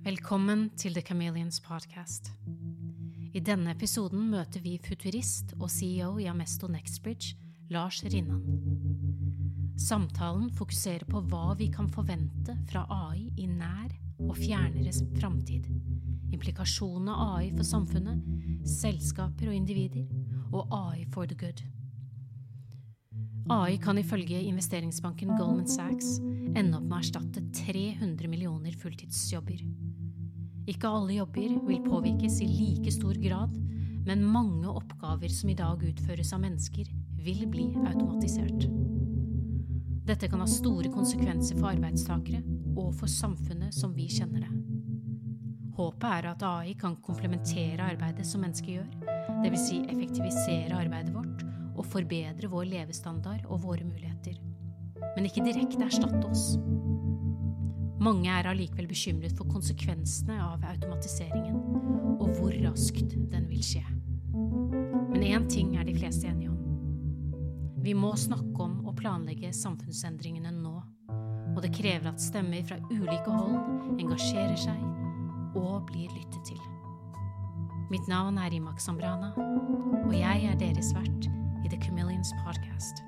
Velkommen til The Chameleons podcast. I denne episoden møter vi futurist og CEO i Amesto Nextbridge, Lars Rinnan. Samtalen fokuserer på hva vi kan forvente fra AI i nær og fjernere framtid. Implikasjonene av AI for samfunnet, selskaper og individer, og AI for the good. AI kan ifølge investeringsbanken Goldman Sachs ende opp med å erstatte 300 millioner fulltidsjobber. Ikke alle jobber vil påvirkes i like stor grad, men mange oppgaver som i dag utføres av mennesker, vil bli automatisert. Dette kan ha store konsekvenser for arbeidstakere og for samfunnet som vi kjenner det. Håpet er at AI kan komplementere arbeidet som mennesker gjør, dvs. Si effektivisere arbeidet vårt og forbedre vår levestandard og våre muligheter, men ikke direkte erstatte oss. Mange er allikevel bekymret for konsekvensene av automatiseringen, og hvor raskt den vil skje. Men én ting er de fleste enige om. Vi må snakke om og planlegge samfunnsendringene nå, og det krever at stemmer fra ulike hold engasjerer seg og blir lyttet til. Mitt navn er Imak Sambrana, og jeg er deres vert i The Chameleons Podcast.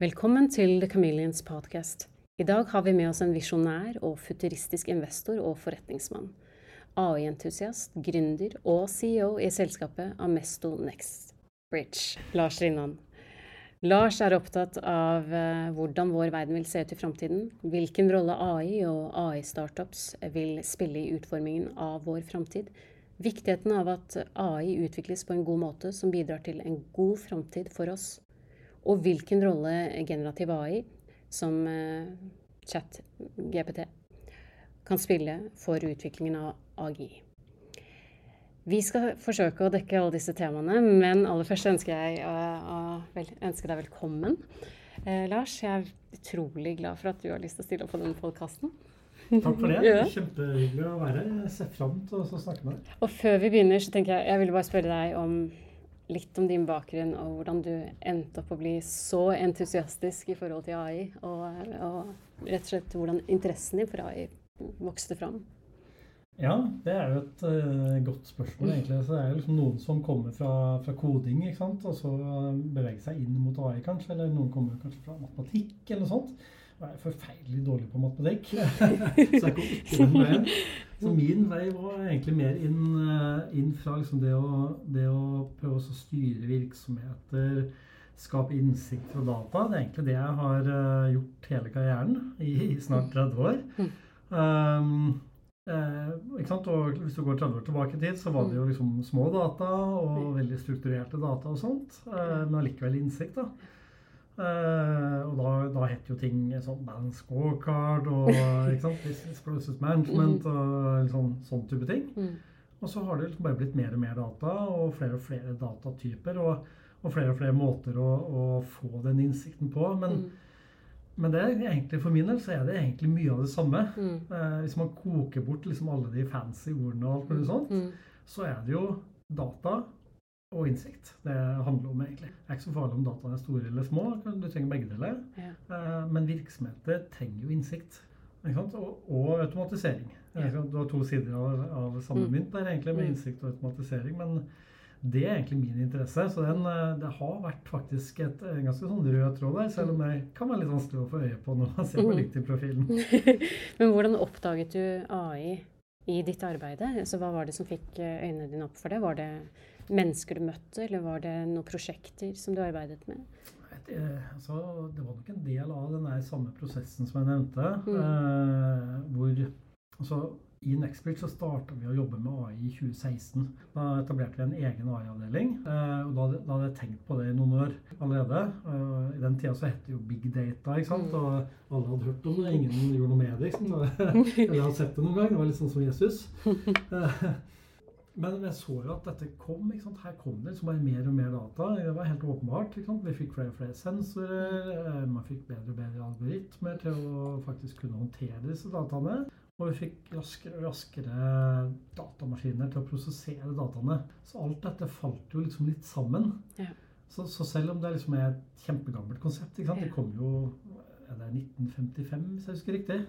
Velkommen til The Chameleons Podcast. I dag har vi med oss en visjonær og futuristisk investor og forretningsmann. AI-entusiast, gründer og CEO i selskapet Amesto Next Bridge, Lars Rinnan. Lars er opptatt av uh, hvordan vår verden vil se ut i framtiden, hvilken rolle AI og AI-startups vil spille i utformingen av vår framtid, viktigheten av at AI utvikles på en god måte som bidrar til en god framtid for oss, og hvilken rolle generativ AI som uh, chat-GPT kan spille for utviklingen av AGI. Vi skal forsøke å dekke alle disse temaene, men aller først ønsker jeg å, å ønske deg velkommen. Eh, Lars, jeg er utrolig glad for at du har lyst til å stille opp på denne podkasten. Takk for det. ja. Kjempehyggelig å være her. Jeg ser fram til å snakke med deg. Og før vi begynner, så tenker jeg jeg ville bare spørre deg om litt om din bakgrunn og hvordan du endte opp å bli så entusiastisk i forhold til AI, og, og rett og slett hvordan interessen din for AI vokste fram. Ja, det er jo et uh, godt spørsmål, egentlig. Så det er jo liksom noen som kommer fra, fra, koding, og så beveger seg inn mot AI, kanskje. Eller noen kommer kanskje fra matematikk, eller noe sånt. Jeg er forferdelig dårlig på matematikk, så jeg kom ikke den veien. Så min vei var egentlig mer inn, eh, inn fra liksom det, å, det, å, prøve å styre virksomheter, skape innsikt fra data. Det er egentlig det jeg har uh, gjort hele karrieren i, i snart 30 år. Um, Eh, og hvis du går 30 år tilbake i tid, så var det jo liksom små data og veldig strukturerte data og sånt. Eh, men allikevel innsikt, da. Eh, og da, da het jo ting sånn band scorecard og ikke sant, business process management og sånn, sånn type ting. Mm. Og så har det liksom bare blitt mer og mer data og flere og flere datatyper og, og flere og flere måter å, å få den innsikten på. Men mm. Men det er egentlig, for min del så er det egentlig mye av det samme. Mm. Uh, hvis man koker bort liksom alle de fancy ordene og alt mulig sånt, mm. så er det jo data og innsikt det handler om, egentlig. Det er ikke så farlig om dataene er store eller små. Du trenger begge deler. Ja. Eh, men virksomheter trenger jo innsikt. Og, og, automatisering. Ja. Du har to sider av, av samme mm. mynt der, egentlig, med mm. innsikt og automatisering. men det er egentlig min interesse. Så den, eh, det har vært faktisk et, en ganske sånn rød tråd der, selv om det kan være litt vanskelig å få øye på når man ser på LinkedIn-profilen. Men hvordan oppdaget du AI i ditt arbeid? Altså, hva var det som fikk eh, øynene dine opp for det? Var det mennesker du møtte, eller var det noen prosjekter som du arbeidet med? Det, altså, det var nok en del av den samme prosessen som jeg nevnte. Mm. Eh, hvor altså, i Nextbridge så starta vi å jobbe med AI i 2016. Da etablerte vi en egen AI-avdeling. Eh, og da, da, hadde jeg tenkt på det i noen år allerede. Eh, I den tida så het det jo big data, ikke sant? Mm. og alle hadde hørt om det. Ingen gjorde noe med det. sant? Eller hadde sett det noen gang. Det var litt sånn som Jesus. Men jeg så jo at dette kom. Her kom det liksom bare mer og mer data. Det var helt åpenbart. Vi fikk flere og flere sensorer. Man fikk bedre og bedre algoritmer til å faktisk kunne håndtere disse dataene. Og vi fikk raskere og raskere datamaskiner til å prosessere dataene. Så alt dette falt jo liksom litt sammen. Ja. Så, så selv om det liksom er et kjempegammelt konsept. Det kom jo er det 1955, hvis jeg husker riktig.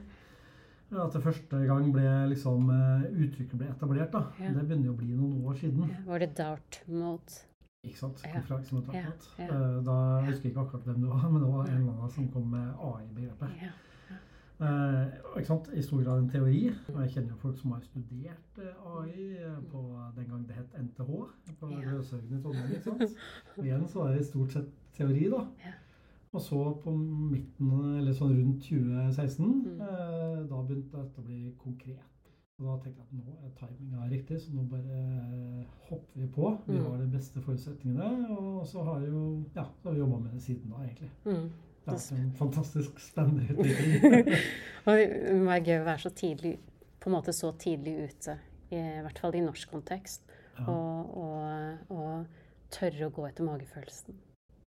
At det første gang ble liksom eh, uttrykket ble etablert. da. Ja. Det begynner jo å bli noen år siden. Ja, Var det Dartmouth? Ikke sant? Ja. Konferanse mot Ja, ja. Eh, Da jeg husker jeg ikke akkurat hvem det var, men det var en eller annen som kom med AI-begrepet. Ja. Eh, ikke sant? I stor grad en teori. Og jeg kjenner jo folk som har studert eh, AI på den gang det het NTH, på Ja. Gløshaugen i Trondheim. ikke sant? Og igjen så er det stort sett teori, da. Og så på midten, eller sånn rundt 2016, Mm. eh, da begynte dette å bli konkret. Og da tenkte jeg at nå er timinga riktig, så nå bare eh, hopper vi på. Vi Mm. har de beste forutsetningene, og så har, jo, ja, så har vi jobba med det siden da, egentlig. Mm. Det vært en fantastisk spennende utvikling. Og det var gøy å være så tidlig, på en måte så tidlig ute, i, i hvert fall i norsk kontekst, Ja. og, og, og tørre å gå etter magefølelsen,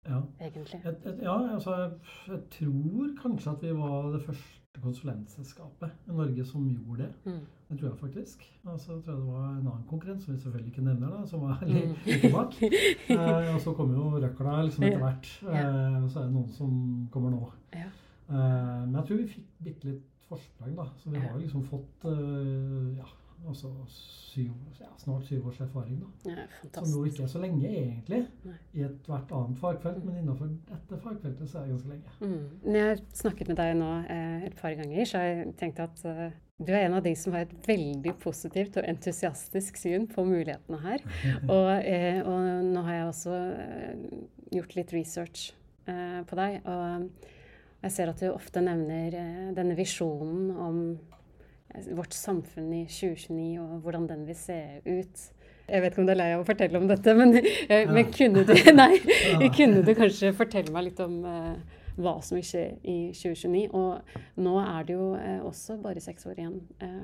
Ja. egentlig. Et, et, ja, altså, jeg, jeg tror kanskje at vi var det første konsulentselskapet i Norge som gjorde det. Mm. Det tror jeg faktisk. Og så tror jeg det var en annen konkurrent, som vi selvfølgelig ikke nevner, da, som var Mm. like bak. Eh, og så kommer jo røkla liksom etter hvert. Ja. Eh, og så er det noen som kommer nå. Ja. Eh, men jeg tror vi fikk bitte litt forsprang, da. Så vi har liksom fått eh, ja, altså syv, ja, snart syv års erfaring, da. Ja, Som jo ikke er så lenge, egentlig, Nei. i ethvert annet fagfelt. Men innenfor dette fagfeltet så er det ganske lenge. Mm. Når jeg har snakket med deg nå eh, et par ganger, så har jeg tenkt at eh, du er en av de som har et veldig positivt og entusiastisk syn på mulighetene her. Og, eh, og nå har jeg også eh, gjort litt research eh, på deg. Og jeg ser at du ofte nevner eh, denne visjonen om vårt samfunn i 2029 og hvordan den vil se ut. Jeg vet ikke om du er lei av å fortelle om dette, men, ja. men kunne, du, nei, kunne du kanskje fortelle meg litt om eh, hva som vil skje i 2029? Og nå er det jo eh, også bare seks år igjen. Eh,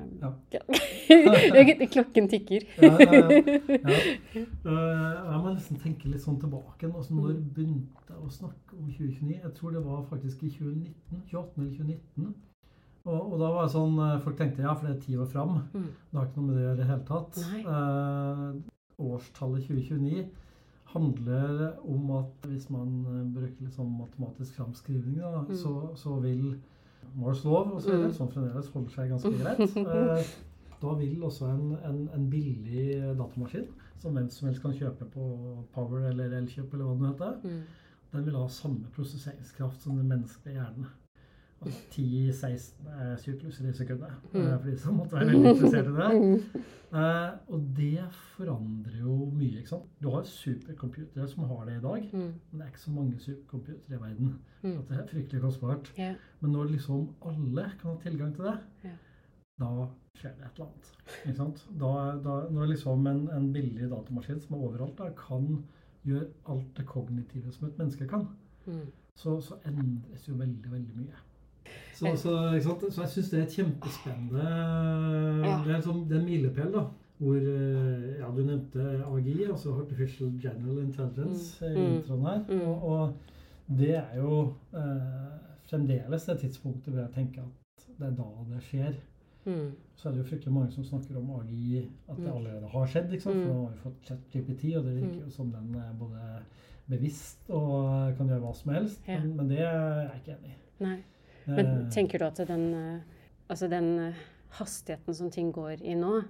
Ja. Klokken tikker. Ja, ja, ja. ja. Eh, jeg må nesten tenke litt sånn tilbake. Altså, når begynte jeg å snakke om 2029? Jeg tror det var faktisk i 2019. 28. eller 2019. Og, og da var det sånn eh, Folk tenkte ja, for det er ti år fram. Mm. Det har ikke noe med det å gjøre i det hele tatt. Eh, årstallet 2029 handler om at hvis man eh, bruker litt sånn matematisk framskrivning, da, Mm. så, så vil Mars lov og så videre, Mm. som fremdeles holder seg ganske greit. Eh, da vil også en, en, en billig datamaskin, som hvem som helst kan kjøpe på Power eller Elkjøp eller hva det heter, Mm. den vil ha samme prosesseringskraft som den menneskelige hjernen. Altså 10-16 sykluser i sekundet, eh, Mm. for de som måtte være veldig interessert i det. Eh, og det forandrer jo mye. ikke sant? Du har supercomputere som har det i dag, Mm. men det er ikke så mange supercomputere i verden. Mm. At det er fryktelig kostbart. Men når liksom alle kan ha tilgang til det, da skjer det et eller annet. Ikke sant? Da, da, når liksom en, en billig datamaskin som er overalt, da, kan gjøre alt det kognitive som et menneske kan, Mm. så, så endres jo veldig, veldig mye. Så, Eh. så, så jeg syns det er kjempespennende. Ja. Det er, det en milepæl, da. Hvor eh, Ja, du nevnte AGI, altså Artificial General Intelligence, Mm. i Mm. introen her. Mm. Og, og det er jo eh, fremdeles det tidspunktet hvor jeg tenker at det er da det skjer. Mm. Så er det jo fryktelig mange som snakker om AGI, at det Mm. allerede har skjedd. For Mm. nå har vi fått ChatGPT, og det virker jo som den er både bevisst og kan gjøre hva som helst. Ja. Men, men det er jeg ikke enig i. Nei. Men Eh, tenker du at den, eh, altså den eh, hastigheten som ting går i nå,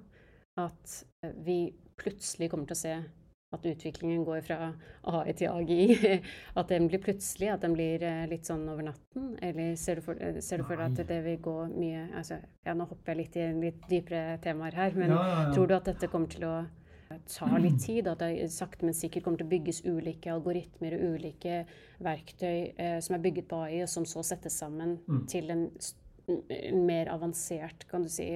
at vi plutselig kommer til å se at utviklingen går fra AI til AGI? At den blir plutselig, at den blir litt sånn over natten? Eller ser du for, ser du for deg at det vil gå mye altså, Ja, nå hopper jeg litt i litt dypere temaer her, men ja, ja, ja. tror du at dette kommer til å ta litt tid? At det sakte, men sikkert kommer til å bygges ulike algoritmer og ulike verktøy eh, som er bygget på AI, og som så settes sammen Mm. til en, en mer avansert, kan du si,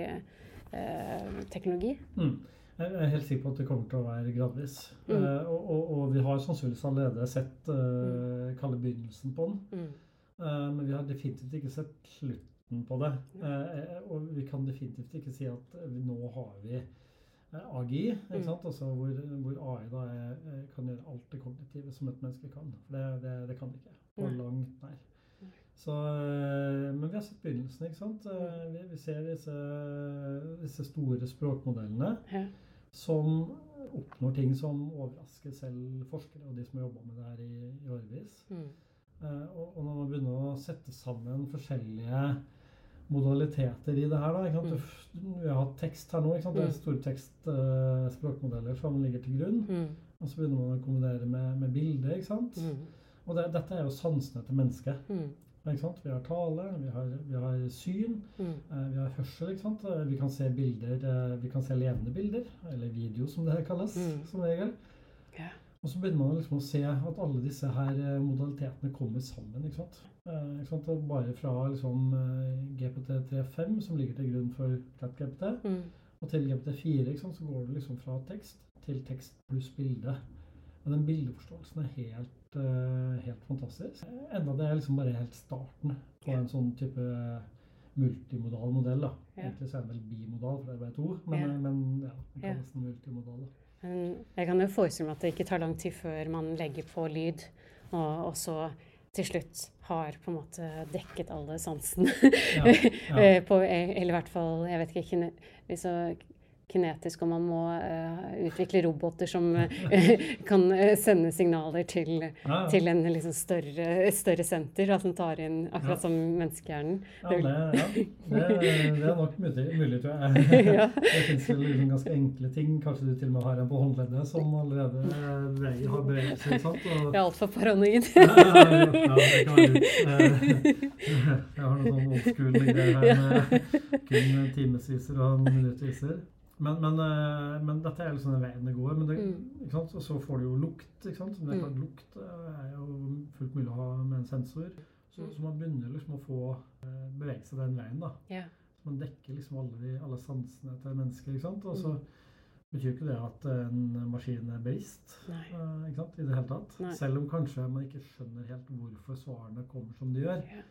eh, teknologi? Mm. Jeg er helt sikker på at det kommer til å være gradvis. Mm. Eh, og, og, og vi har sannsynligvis allerede sett eh, kalle begynnelsen på den. Mm. Eh, men vi har definitivt ikke sett slutten på det. Eh, og vi kan definitivt ikke si at nå har vi eh, AGI, ikke Mm. sant? Altså hvor, hvor AI da er, er- kan gjøre alt det kognitive som et menneske kan. For det, det, det kan det ikke. På langt nær. Nei. Så, eh, men vi har sett begynnelsen. ikke sant? Eh, Vi, vi ser disse, disse store språkmodellene Ja. som oppnår ting som overrasker selv forskere og de som har jobba med det her i, i årevis. Mm. Eh, og, og når man begynner å sette sammen forskjellige modaliteter i det her da? Mm. Vi har hatt tekst her nå. ikke sant? Det er er store tekstspråkmodeller som ligger til grunn. Mm. Og så begynner man å kombinere med, med bilder. ikke sant? Mm. Og det, dette er jo sansene til mennesket. Mm. ikke sant? Vi har tale, vi har, vi har syn, Mm. eh, vi har hørsel. ikke sant? Eh, Vi kan se bilder, eh, vi kan se levende bilder, eller video som det kalles Mm. som regel. Og så begynner man liksom å se at alle disse her eh, modalitetene kommer sammen. ikke sant? Eh, ikke sant? Og bare fra liksom, eh, GPT-35, som ligger til grunn for ChatGPT, Mm. og til GPT-4, ikke sant? så går det liksom fra tekst til tekst pluss bilde. Og den bildeforståelsen er helt, uh, helt fantastisk. Enda det er liksom bare helt starten på en sånn type multimodal modell. da. Ja. Egentlig så er den vel bimodal, for det er bare ord, men, eh, men ja, den kalles den multimodal. da. Men jeg kan jo forestille meg at det ikke tar lang tid før man legger på lyd, og, og så til slutt har på en måte dekket alle sansene. Ja, ja. Eh, på, eller i hvert fall, jeg vet ikke, kine, kinetisk og man må uh, utvikle roboter som uh, kan eh, sende signaler til, Ja, ja. til en liksom større, større senter, da, som tar inn Ja. akkurat som menneskehjernen. Ja, det, ja. Det, det er nok mulig, mulig tror jeg. Ja. Det fins liksom ganske enkle ting. Kanskje du til og med har en på håndleddet som allerede beveger, har bevegelse. sant? Og, Jeg er altfor paranoid. ja, ja, det kan være lurt. Jeg har noen sånn old greier her med kun timesviser og minuttviser. Men, men, eh, men dette er liksom den veien det går. Det, Mm. Og så får du jo lukt. ikke sant? Men det er Mm. klart, lukt eh, er jo fullt mulig å ha med en sensor. Så, Mm. så man begynner liksom å få eh, bevege seg den veien. da. Ja. Så man dekker liksom alle, de, alle sansene til mennesker. ikke sant? Og så Mm. betyr ikke det at en maskin er bevisst Nei. ikke sant? i det hele tatt. Nei. Selv om kanskje man ikke skjønner helt hvorfor svarene kommer som de gjør. Ja.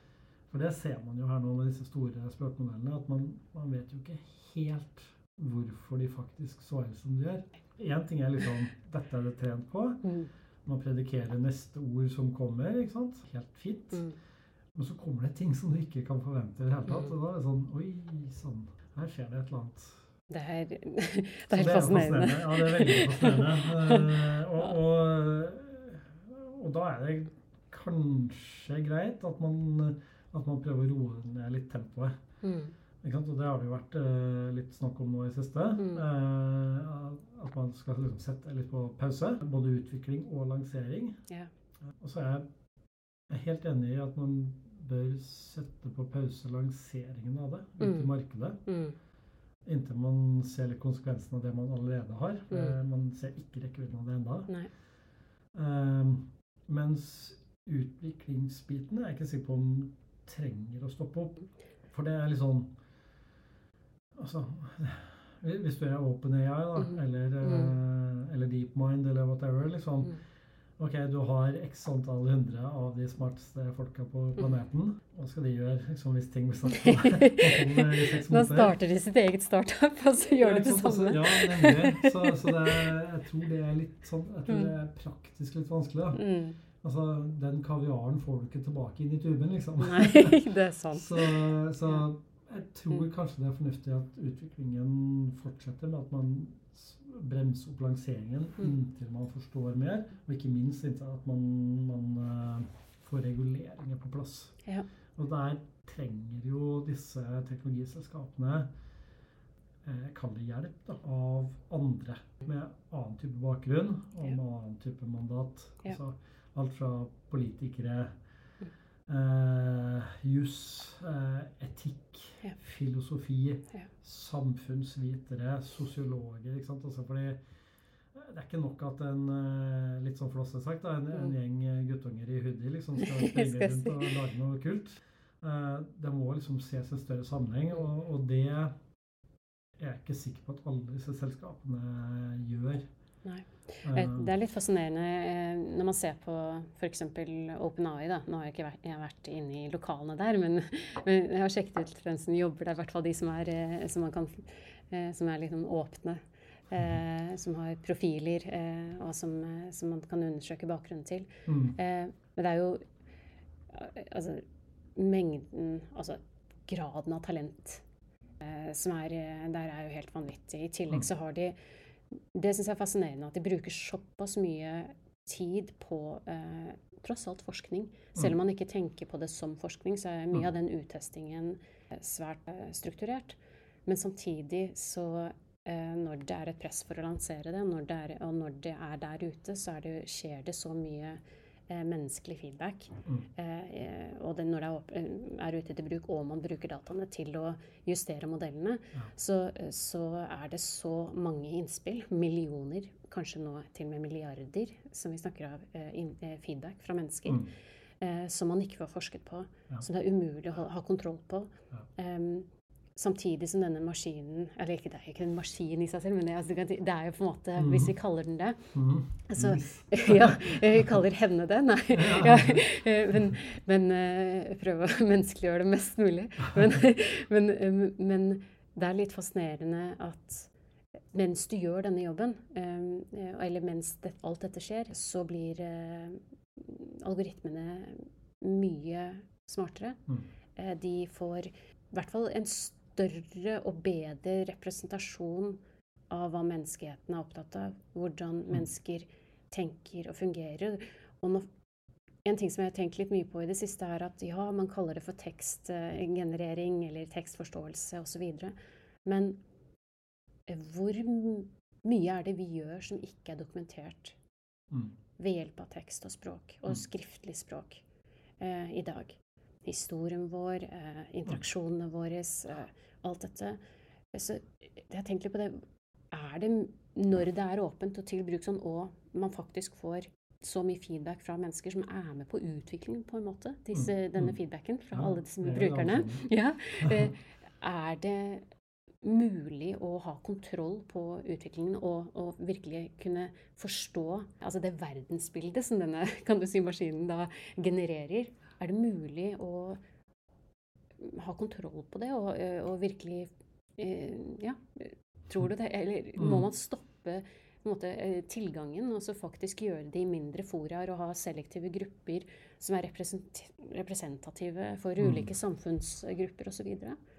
For det ser man jo her nå med disse store språkmodellene, at man, man vet jo ikke helt hvorfor de faktisk svarer som de gjør. Én ting er liksom Dette er det trent på. Mm. Man predikerer neste ord som kommer. ikke sant? Helt fint. Mm. Men så kommer det ting som du ikke kan forvente i det hele tatt. Mm. Og da er det sånn Oi sann, her skjer det et eller annet. Det er, det er helt jo fascinerende. Ja, det er veldig fascinerende. Eh, og, og, og da er det kanskje greit at man, at man prøver å roe ned litt tempoet. Mm. Ikke sant? Og det har det jo vært eh, litt snakk om nå i siste. Mm. Eh, at man skal liksom sette litt på pause. Både utvikling og lansering. Yeah. Og så er jeg, helt enig i at man bør sette på pause lanseringen av det ut i Mm. markedet. Mm. Inntil man ser litt konsekvensen av det man allerede har. Mm. Eh, Man ser ikke rekkevidden av det ennå. Um, mens utviklingsbiten er jeg ikke sikker på om trenger å stoppe opp. For det er litt sånn Altså Hvis du er OpenAI, da, mm. eller, mm. eller DeepMind, eller whatever, liksom Mm. Ok, du har x antall hundre av de smarteste folka på planeten. Hva skal de gjøre liksom, hvis ting blir satt Da starter de sitt eget startup, og så gjør de det samme. Ja, nemlig. Så, så det, jeg tror det er litt sånn Jeg tror Mm. det er praktisk litt vanskelig. da. Mm. Altså, Den kaviaren får du ikke tilbake inn i tuben, liksom. Nei, det er sant. Så, så jeg tror Mm. kanskje det er fornuftig at utviklingen fortsetter med at man bremser opp lanseringen Mm. inntil man forstår mer, og ikke minst inntil at man, man eh, får reguleringer på plass. Ja. Og der trenger jo disse teknologiselskapene eh, Kall det hjelp da, av andre med annen type bakgrunn og med annen type mandat. Ja. Altså, alt fra politikere, Mm. eh, juss, eh, etikk, Ja. filosofi, Ja. samfunnsvitere, sosiologer. ikke sant? Altså fordi det er ikke nok at en eh, litt sånn flossete sagt, en, en Mm. gjeng eh, guttunger i hoodie liksom skal spille rundt og lage noe kult. Eh, Det må liksom ses i en større sammenheng, og, og det er jeg ikke sikker på at alle disse selskapene gjør. Nei. Eh, Eh, Det er litt fascinerende eh, når man ser på f.eks. OpenAI. da. Nå har jeg ikke vært, jeg har vært inne i lokalene der, men, men jeg har sjekket ut hvem som jobber der. I hvert fall de som er, som man kan, som er litt sånn åpne eh, som har profiler, eh, og som, som, man kan undersøke bakgrunnen til. Mm. Eh, men det er jo altså, mengden Altså graden av talent eh, som er der, er jo helt vanvittig. I tillegg Mm. så har de Det syns jeg er fascinerende at de bruker såpass mye tid på eh, tross alt forskning. Selv om man ikke tenker på det som forskning, så er mye Mm. av den uttestingen eh, svært eh, strukturert. Men samtidig så eh, når det er et press for å lansere det, når det er, og når det er der ute, så er det, skjer det så mye eh, menneskelig feedback. Mm. Eh, og det, når det er, eh, er ute til bruk, og man bruker dataene til å justere modellene, Ja. så, så er det så mange innspill, millioner, kanskje nå til og med milliarder, som vi snakker av, eh, in, eh, feedback fra mennesker, Mm. eh, som man ikke får forsket på. Ja. Som det er umulig å ha, ha kontroll på. Ja. Em, samtidig som denne maskinen Eller ikke, det er ikke en maskin i seg selv, men det, altså, det er jo på en måte, hvis vi kaller den det Mm. Altså, ja, vi kaller henne det. Nei. Ja, men men eh, prøve å menneskeliggjøre det mest mulig. Men, men, eh, men det er litt fascinerende at mens du gjør denne jobben, eh, eller mens det, alt dette skjer, så blir algoritmene mye smartere. Mm. De får i hvert fall en større og bedre representasjon av hva menneskeheten er opptatt av. Hvordan mennesker tenker og fungerer. Og nå, en ting som jeg har tenkt litt mye på i det siste, er at ja, man kaller det for tekstgenerering eller tekstforståelse osv. Men eh, hvor mye er det vi gjør som ikke er dokumentert Mm. ved hjelp av tekst og språk, og Mm. skriftlig språk, eh, i dag. Historien vår, eh, interaksjonene våre, eh, alt dette. Så jeg tenker litt på det. Er det når det er åpent og til bruk sånn, og man faktisk får så mye feedback fra mennesker som er med på utviklingen, på en måte, disse, Mm, denne mm. feedbacken fra alle disse er brukerne? Ja. Eh, er det mulig å ha kontroll på utviklingen og, og virkelig kunne forstå altså det verdensbildet som denne kan du si, maskinen da genererer? Er det mulig å ha kontroll på det og, eh, og virkelig eh, Ja, tror du det? Eller må Mm. man stoppe måte, eh, tilgangen, og så faktisk gjøre det i mindre foraer og ha selektive grupper som er representative for Mm. ulike samfunnsgrupper osv.?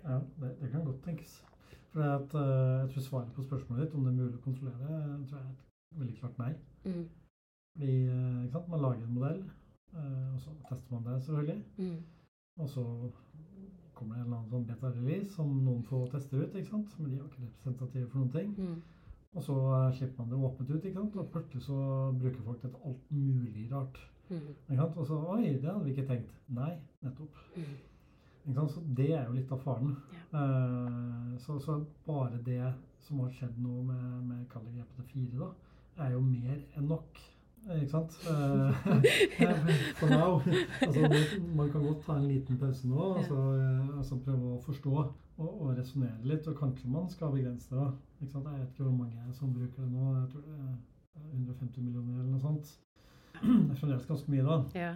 Ja, det, det kan godt tenkes. For at, jeg tror svaret på spørsmålet ditt, om det er mulig å kontrollere, tror jeg er et veldig klart nei. Mm. Fordi man lager en modell, og så tester man det selvfølgelig. Mm. Og så kommer det en eller annen sånn beta-release som noen får teste ut, ikke sant? men de er ikke representative for noen ting. Mm. Og så eh, slipper man det åpent ut, ikke sant? og plutselig så bruker folk det til alt mulig rart. Mm. Ikke sant? Og så Oi, det hadde vi ikke tenkt. Nei, nettopp. Mm. Ikke sant? Så det er jo litt av faren. Ja. Eh, så, så bare det som har skjedd nå med, med kall GPT4, da, er jo mer enn nok. Eh, Ikke sant? Eh, For now. Altså, man kan godt ta en liten pause nå og så, altså prøve å forstå og, og resonnere litt. Og kanskje man skal begrense det. Ikke sant? Jeg vet ikke hvor mange som bruker det nå. Jeg tror det er 150 millioner eller noe sånt. Det er fremdeles ganske mye, da. Ja.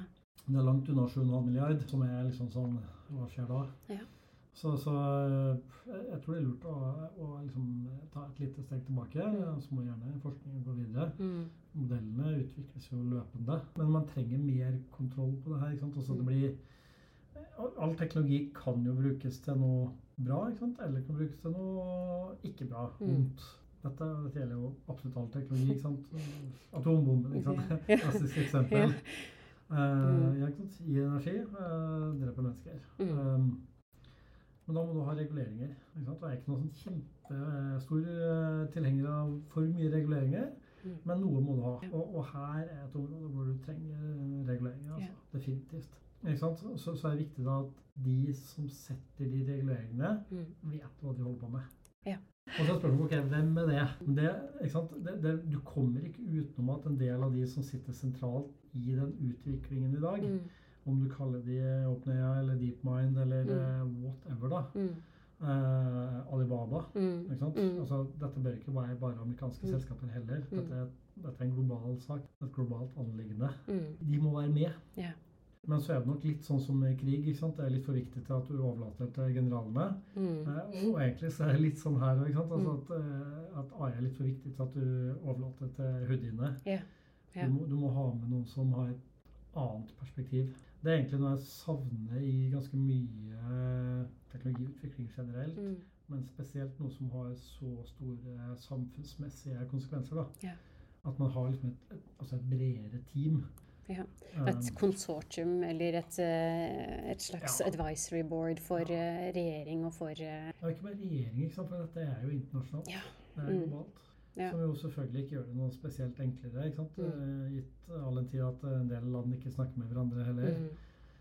Det er langt unna 7,5 milliard, som er liksom sånn Hva skjer da? Ja. Så, så jeg tror det er lurt å, å liksom ta et lite steg tilbake. Mm. Så må gjerne forskningen gå videre. Mm. Modellene utvikles jo løpende. Men man trenger mer kontroll på det her. ikke sant? Også det Mm. blir, all teknologi kan jo brukes til noe bra, ikke sant? eller kan brukes til noe ikke bra. Mm. Dette, dette gjelder jo absolutt all teknologi. ikke sant? Atombomben, ikke sant? Klassisk eksempel. Eh, ja, ikke sant? Gi energi, uh, dreper mennesker. Mm. Um, men da må du ha reguleringer. Ikke sant? Og jeg er ikke noen sånn kjempestor eh, tilhenger av for mye reguleringer, Mm. men noe må du ha. Ja. Og, og her er et område hvor du trenger reguleringer. Altså. Ja. Definitivt. Ikke sant? Så, så er det viktig da at de som setter de reguleringene, Mm. vet hva de holder på med. Ja. Og så er spørsmålet okay, hvem er det? Det, ikke sant? Det, det? Du kommer ikke utenom at en del av de som sitter sentralt i den utviklingen i dag, Mm. om du kaller de OpenAI eller DeepMind eller Mm. eh, whatever, da. Mm. Eh, Alibaba. Mm. Ikke sant? Mm. Altså, dette bør ikke være bare amerikanske Mm. selskaper heller. Mm. Dette, er, dette er en global sak. Et globalt anliggende. Mm. De må være med. Yeah. Men så er det nok litt sånn som i krig. ikke sant? Det er litt for viktig til at du overlater til generalene. Mm. Eh, Og egentlig så er det litt sånn her òg. Altså at, eh, at AI er litt for viktig til at du overlater til hoodiene. Yeah. Yeah. Du, må, du må ha med noen som har et annet perspektiv. Det er egentlig noe jeg savner i ganske mye teknologiutvikling generelt. Mm. Men spesielt noe som har så store samfunnsmessige konsekvenser. da. Ja. At man har liksom et, altså et bredere team. Ja. Um, Et konsortium eller et, eh, et slags Ja. advisory board for eh, regjering og for eh, det er ikke bare regjering, ikke sant? for dette er jo internasjonalt. Ja. Det er Mm. globalt. Ja. Som jo selvfølgelig ikke gjør det noe spesielt enklere. Mm. Eh, Gitt all den tid at en del land ikke snakker med hverandre heller. mm.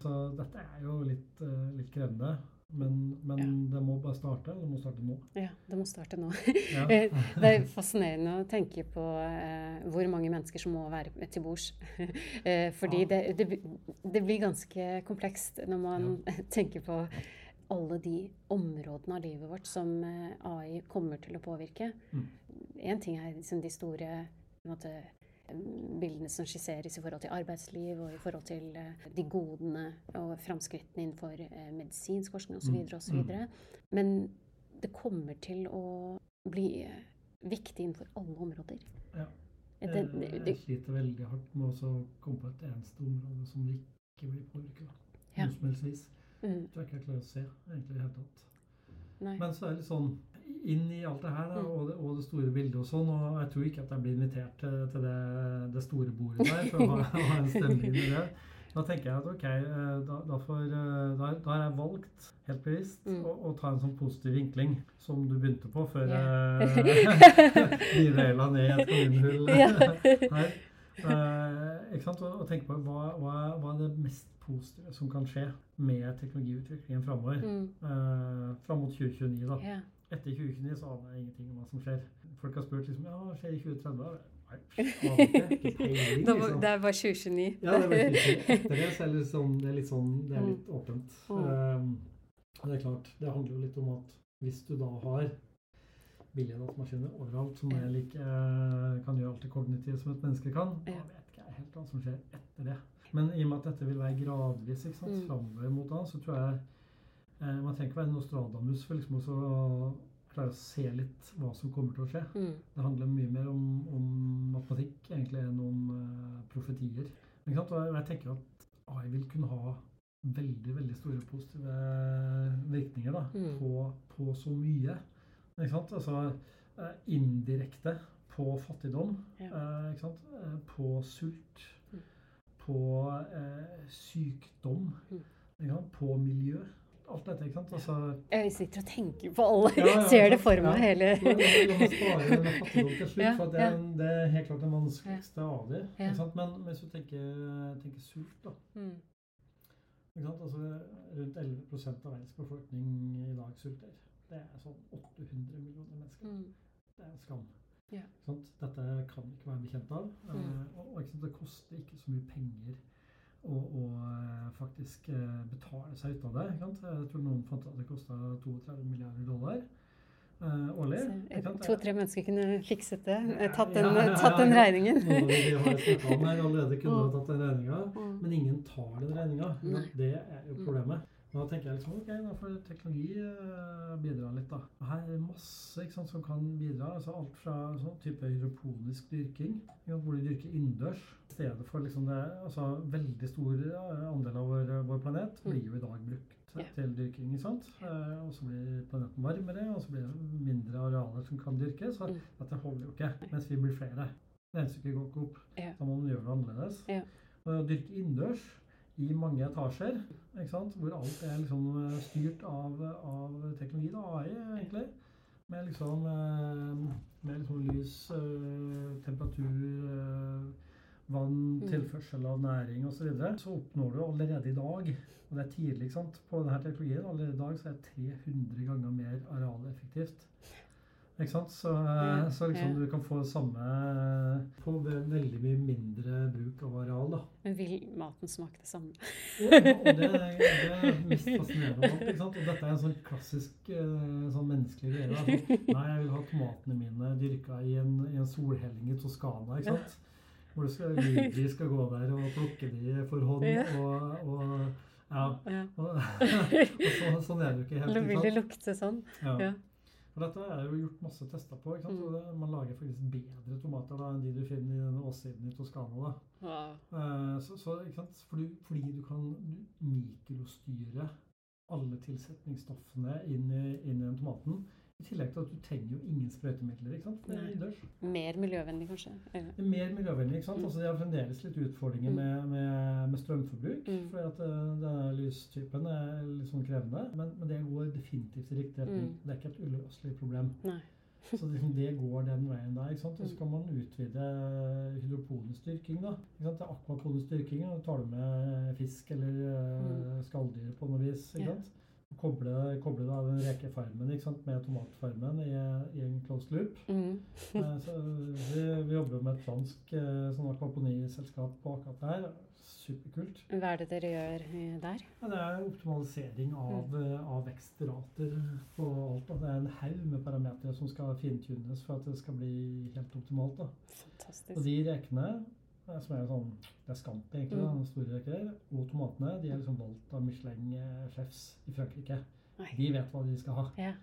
Så dette er jo litt, eh, litt krevende. Men, men det må bare starte. Det må starte nå. Ja, det må starte nå. Ja. Eh, Det er fascinerende å tenke på eh, hvor mange mennesker som må være til bords. eh, fordi Ja. det, det, det blir ganske komplekst når man tenker på alle de områdene av livet vårt som eh, AI kommer til å påvirke. Mm. Ting er liksom de store måte, bildene som skisseres i forhold til arbeidsliv og i forhold til eh, de godene og framskrittene innenfor eh, medisinsk forskning osv. Mm, osv. Men det kommer til å bli viktig innenfor alle områder. Ja. Det, Jeg, jeg sliter veldig hardt med å komme på et eneste område som ikke blir påvirket. Ja. Noe som helst vis. Mm, Du er ikke klar å se egentlig i det hele tatt. nei. Men så er det litt sånn inn i alt det her da, Mm. og, det, og det store bildet og sånn. Og jeg tror ikke at jeg blir invitert til, til det, det store bordet der for å ha, en stemning i det. Da tenker jeg at ok, eh, da, da, får, eh, da, da har jeg valgt helt bevisst Mm. å, å ta en sånn positiv vinkling som du begynte på før jeg bilreila ned i et kommunehull her. Uh, ikke sant? Og, og tenke på hva, hva, hva er det mest positive som kan skje med teknologiutviklingen framover. Mm, Eh, fram mot 2029, da. Yeah. Etter 2029 så aner jeg ingenting om hva som skjer. Folk har spurt liksom, ja, hva skjer i 2030? Nei, ikke. Ikke peiling, liksom. Det er bare 2029. Ja, det er bare 2029. Etter det så er det, liksom, det er litt sånn, det er Mm. litt åpent. Mm. Um, det er klart, det handler jo litt om at hvis du da har billige datamaskiner overalt som er like, eh, kan gjøre alt det kognitive som et menneske kan, da vet ikke jeg helt hva som skjer etter det. Men i og med at dette vil være gradvis ikke sant, Mm. framover mot da, så tror jeg eh, man trenger ikke være Nostradamus for liksom også å klare å se litt hva som kommer til å skje. Mm, Det handler mye mer om, om matematikk egentlig enn om uh, profetier. Ikke sant? Og jeg tenker at AI vil kunne ha veldig veldig store positive virkninger da, Mm. på, på så mye. Ikke sant? Altså eh, indirekte på fattigdom, Ja. eh, ikke sant? På sult. På eh, sykdom, Mm. på miljø. Alt dette, ikke sant? Altså, Jeg sitter og tenker på alle. Ja, ja, Ser det for meg hele spare fattigdom til slutt, Ja, for det, er, det er helt klart det vanskeligste av det. Men hvis du tenker, tenker sult, da. mm? Altså, rundt 11% av verdens befolkning i dag sulter. Det er sånn 800 millioner mennesker. mm, Det er en skam. Ja. Dette kan vi ikke være bekjent av. Mm. Og, og det koster ikke så mye penger å, å eh, faktisk eh, betale seg ut av det. Ikke sant? Jeg tror noen fant at det kosta 32 milliarder dollar Uh, årlig. To-tre mennesker kunne fikset det. Ja, Tatt ja, den, ja, tatt den regningen. Noen av de vi har snakket om her allerede kunne ha Mm. tatt den regninga. Mm. Men ingen tar den regninga. Det er jo Mm. Problemet. Da tenker jeg liksom, ok, da får teknologi eh, bidra litt. da. Her er det masse ikke sant, som kan bidra. altså Alt fra sånn type hydroponisk dyrking, hvor du dyrker innendørs. I stedet for liksom det, altså Veldig stor eh, andel av vår, vår planet Mm. blir jo i dag brukt til dyrking. ikke sant? Eh, og så blir planeten varmere, og så blir det mindre arealer som kan dyrkes. Så Mm. dette holder jo ikke mens vi blir flere. Det Regnestykket går ikke opp. Da må man gjøre det annerledes. Å dyrke innendørs i mange etasjer, ikke sant? hvor alt er liksom eh, styrt av, av teknologi, da, AI egentlig. Med liksom, eh, med liksom lys, eh, temperatur, vann, Mm. tilførsel av næring osv. Så, videre, så oppnår du allerede i dag, og det er tidlig ikke sant, på denne teknologien, allerede i dag så er det 300 ganger mer arealeffektivt. Ikke sant? Så, eh, Ja, så liksom ja. du kan få det samme på veldig mye mindre bruk av areal. da. Men vil maten smake det samme? ja, og det, det er mest fascinerende av alt. ikke sant? Og dette er en sånn klassisk eh, sånn menneskelig greie. Sånn, Nei, jeg vil ha tomatene mine dyrka i en, i en solhelling i Toskana. ikke sant? Hvor du skal, de skal gå der og plukke de for hånd. Ja. Og, og ja. Ja. Og, så, sånn er det jo ikke helt. Eller vil det lukte sånn? Ja. Ja. Og dette er jo gjort masse tester på. ikke sant? Mm. Det, man lager faktisk bedre tomater da, enn de du finner i den åssiden i Toskana. da. Ja. Eh, så, så, ikke sant? Fordi, fordi du kan mikrostyre alle tilsetningsstoffene inn i, inn i den tomaten. I tillegg til at du trenger jo ingen sprøytemidler. ikke sant? Det innendørs. Mer miljøvennlig, kanskje? Eller? Er mer miljøvennlig. ikke sant? Mm. Altså, De har fremdeles litt utfordringer Mm. med, med, med strømforbruk. Mm. fordi at eh, denne lystypen er litt sånn krevende. Men, men det går definitivt i riktig retning. Mm. Det er ikke et uløselig problem. Nei. Så liksom det går den veien der. ikke sant? Og så Mm. kan man utvide hydroponestyrking. da. Ikke sant? Det er akvaponestyrking. Da tar du med fisk eller eh, skalldyr på noe vis. ikke sant? Ja. Og Koble, koble da den rekefarmen med tomatfarmen i, i en closed loop. Mm. Eh, Så vi, vi jobber med et fransk eh, sånn akvaponiselskap på akkurat det her. Superkult. Hva er det dere gjør eh, der? Ja, det er optimalisering av, Mm. av vekstrater på alt. Da. Det er en haug med parametere som skal fintunes for at det skal bli helt optimalt. Da. Og Fantastisk. de rekene, som er sånn, det er Scampi egentlig, Mm. den store reker, og tomatene, de er liksom valgt av Michelin-sjefs i Frankrike. Nei. De vet hva de skal ha. Ja,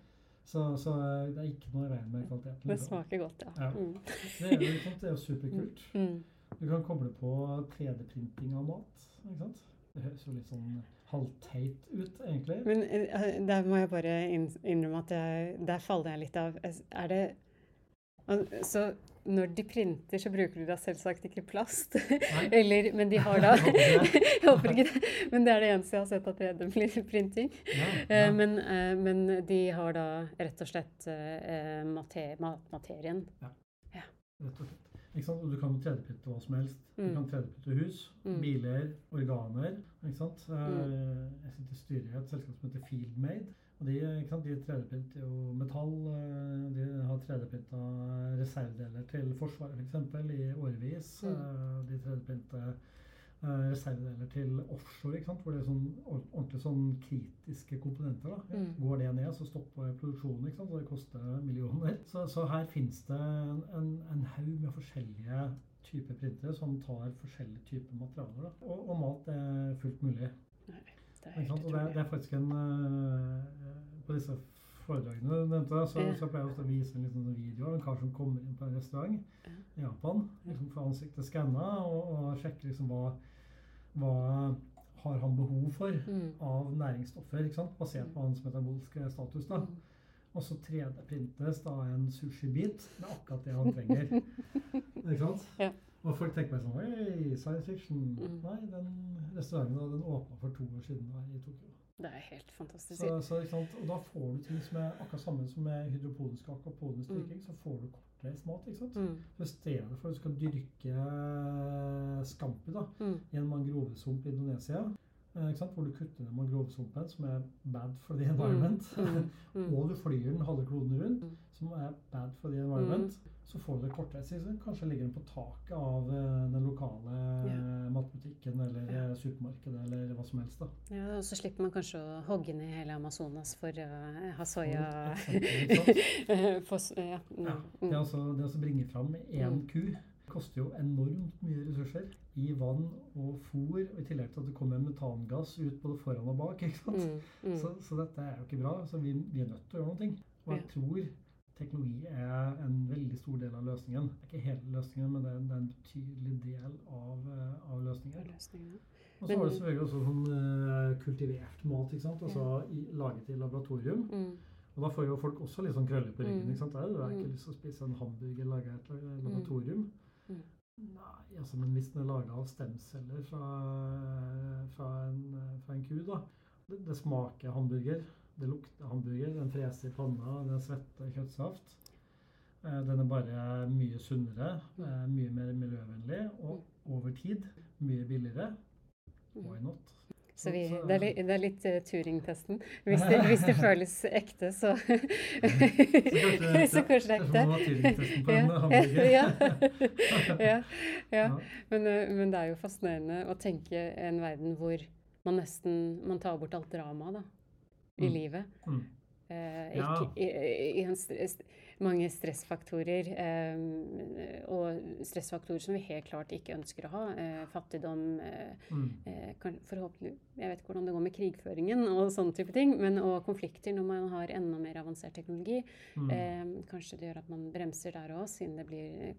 Så, så eh, det er ikke noe i veien med kvaliteten. det smaker godt, ja. Ja. Mm. Det er jo, det er jo superkult. Mm. Du kan koble på 3D-printing av mat. ikke sant? Det høres jo litt sånn halvteit ut, egentlig. Men eh, der må jeg bare innrømme at jeg, der faller jeg litt av. Er det Så når de printer, så bruker de da selvsagt ikke plast? Eller, men de har da Jeg håper ikke det. Det. Men det er det eneste jeg har sett at 3D-printing. Ja, Eh, ja. Men, eh, men de har da rett og slett matmaterien. Ja. matmaterien. Rett og slett. Du kan 3D-printe hva som helst. Du Mm. kan 3D-printe hus, Mm. biler, organer. ikke sant? Eh, Jeg sitter i styret i et selskap som heter Fieldmade. Og de, sant? de 3D-printer jo metall. eh, De har 3D-printa reservedeler til Forsvaret f.eks. i årevis. Mm. Eh, De 3D-printer eh, reservedeler til offshore, hvor det er sånn ordentlig sånn kritiske komponenter. Mm. Går det ned, så stopper produksjonen, ikke sant? og det koster millioner. Så, så her finnes det en, en, en haug med forskjellige typer printere som tar forskjellige typer materialer. Da. Og, og mat er fullt mulig. Nei, det er det, er- det er faktisk en På disse foredragene du nevnte, så, Ja. så pleier jeg ofte å vise en liten video av en kar som kommer inn på en restaurant i Japan. liksom Får ansiktet skanna og, og sjekker liksom hva, hva har han behov for Mm. av næringsstoffer, basert på hans metabolske status. da. Mm. Og så 3D-printes da en sushibit med akkurat det han trenger. ikke sant? Ja. Og folk tenker meg sånn Oi, science fiction. Mm. Nei, den restauranten den åpna for to år siden da, i Tokyo. Det er helt fantastisk. Så, så? Og da får du ting som er akkurat samme som med hydroponisk og akvaponisk Mm. dyrking. Så får du kortreist mat. ikke sant? Mm. Så I stedet for at du skal dyrke scampi da, Mm. i en mangrovesump i Indonesia? Hvor du kutter ned mangrovesumpen, som er bad for the environment, Mm. Mm. og du flyr den halve kloden rundt, Mm. som er bad for the environment, så får du det kortreist. Kanskje ligger den på taket av eh, den lokale yeah. matbutikken eller eh, supermarkedet eller hva som helst. da. Ja, og så slipper man kanskje å hogge ned hele Amazonas for å ha soya For ja. Mm. Ja, det, Mm. er altså, det å bringe fram én Mm. ku koster jo enormt mye ressurser i vann og fôr, og i tillegg til at det kommer metangass ut både foran og bak. ikke sant? Mm. Mm. Så, så dette er jo ikke bra. Så vi, vi er nødt til å gjøre noe. Og jeg Ja. tror teknologi er en veldig stor del av løsningen. Det er ikke hele løsningen, men det er, det er en betydelig del av, eh, av løsningen. løsningen. Og så har du selvfølgelig også sånn uh, kultivert mat, ikke sant? altså i, laget i laboratorium. Mm. Og da får jo folk også litt sånn krøller på ryggen. Mm. ikke sant? Er jeg har ikke Mm. lyst til å spise en hamburger laget i et laboratorium. Mm. Nei, altså, men hvis den er laga av stemceller fra, fra, en, fra en ku, da det, det smaker hamburger. Det lukter hamburger. Den freser i panna. Den svetter kjøttsaft. Eh, Den er bare mye sunnere, eh, mye mer miljøvennlig og over tid mye billigere. Why not? Så vi, det, er litt, det er litt eh, Turing-testen. Hvis, det- hvis det føles ekte, så Så kanskje det er ekte. Turing-testen på en Ja, hamburger. ja, ja. Men, eh, men det er jo fascinerende å tenke en verden hvor man nesten man tar bort alt drama i Mm. livet. Mm. Eh, ikke, i, i en stress, mange stressfaktorer. Eh, og stressfaktorer som vi helt klart ikke ønsker å ha. Eh, fattigdom, eh, Mm. eh, kan, forhåpentlig Jeg vet ikke hvordan det går med krigføringen og sånne type ting, men, og konflikter når man har enda mer avansert teknologi. Mm. Kanskje det gjør at man bremser der òg, siden det blir,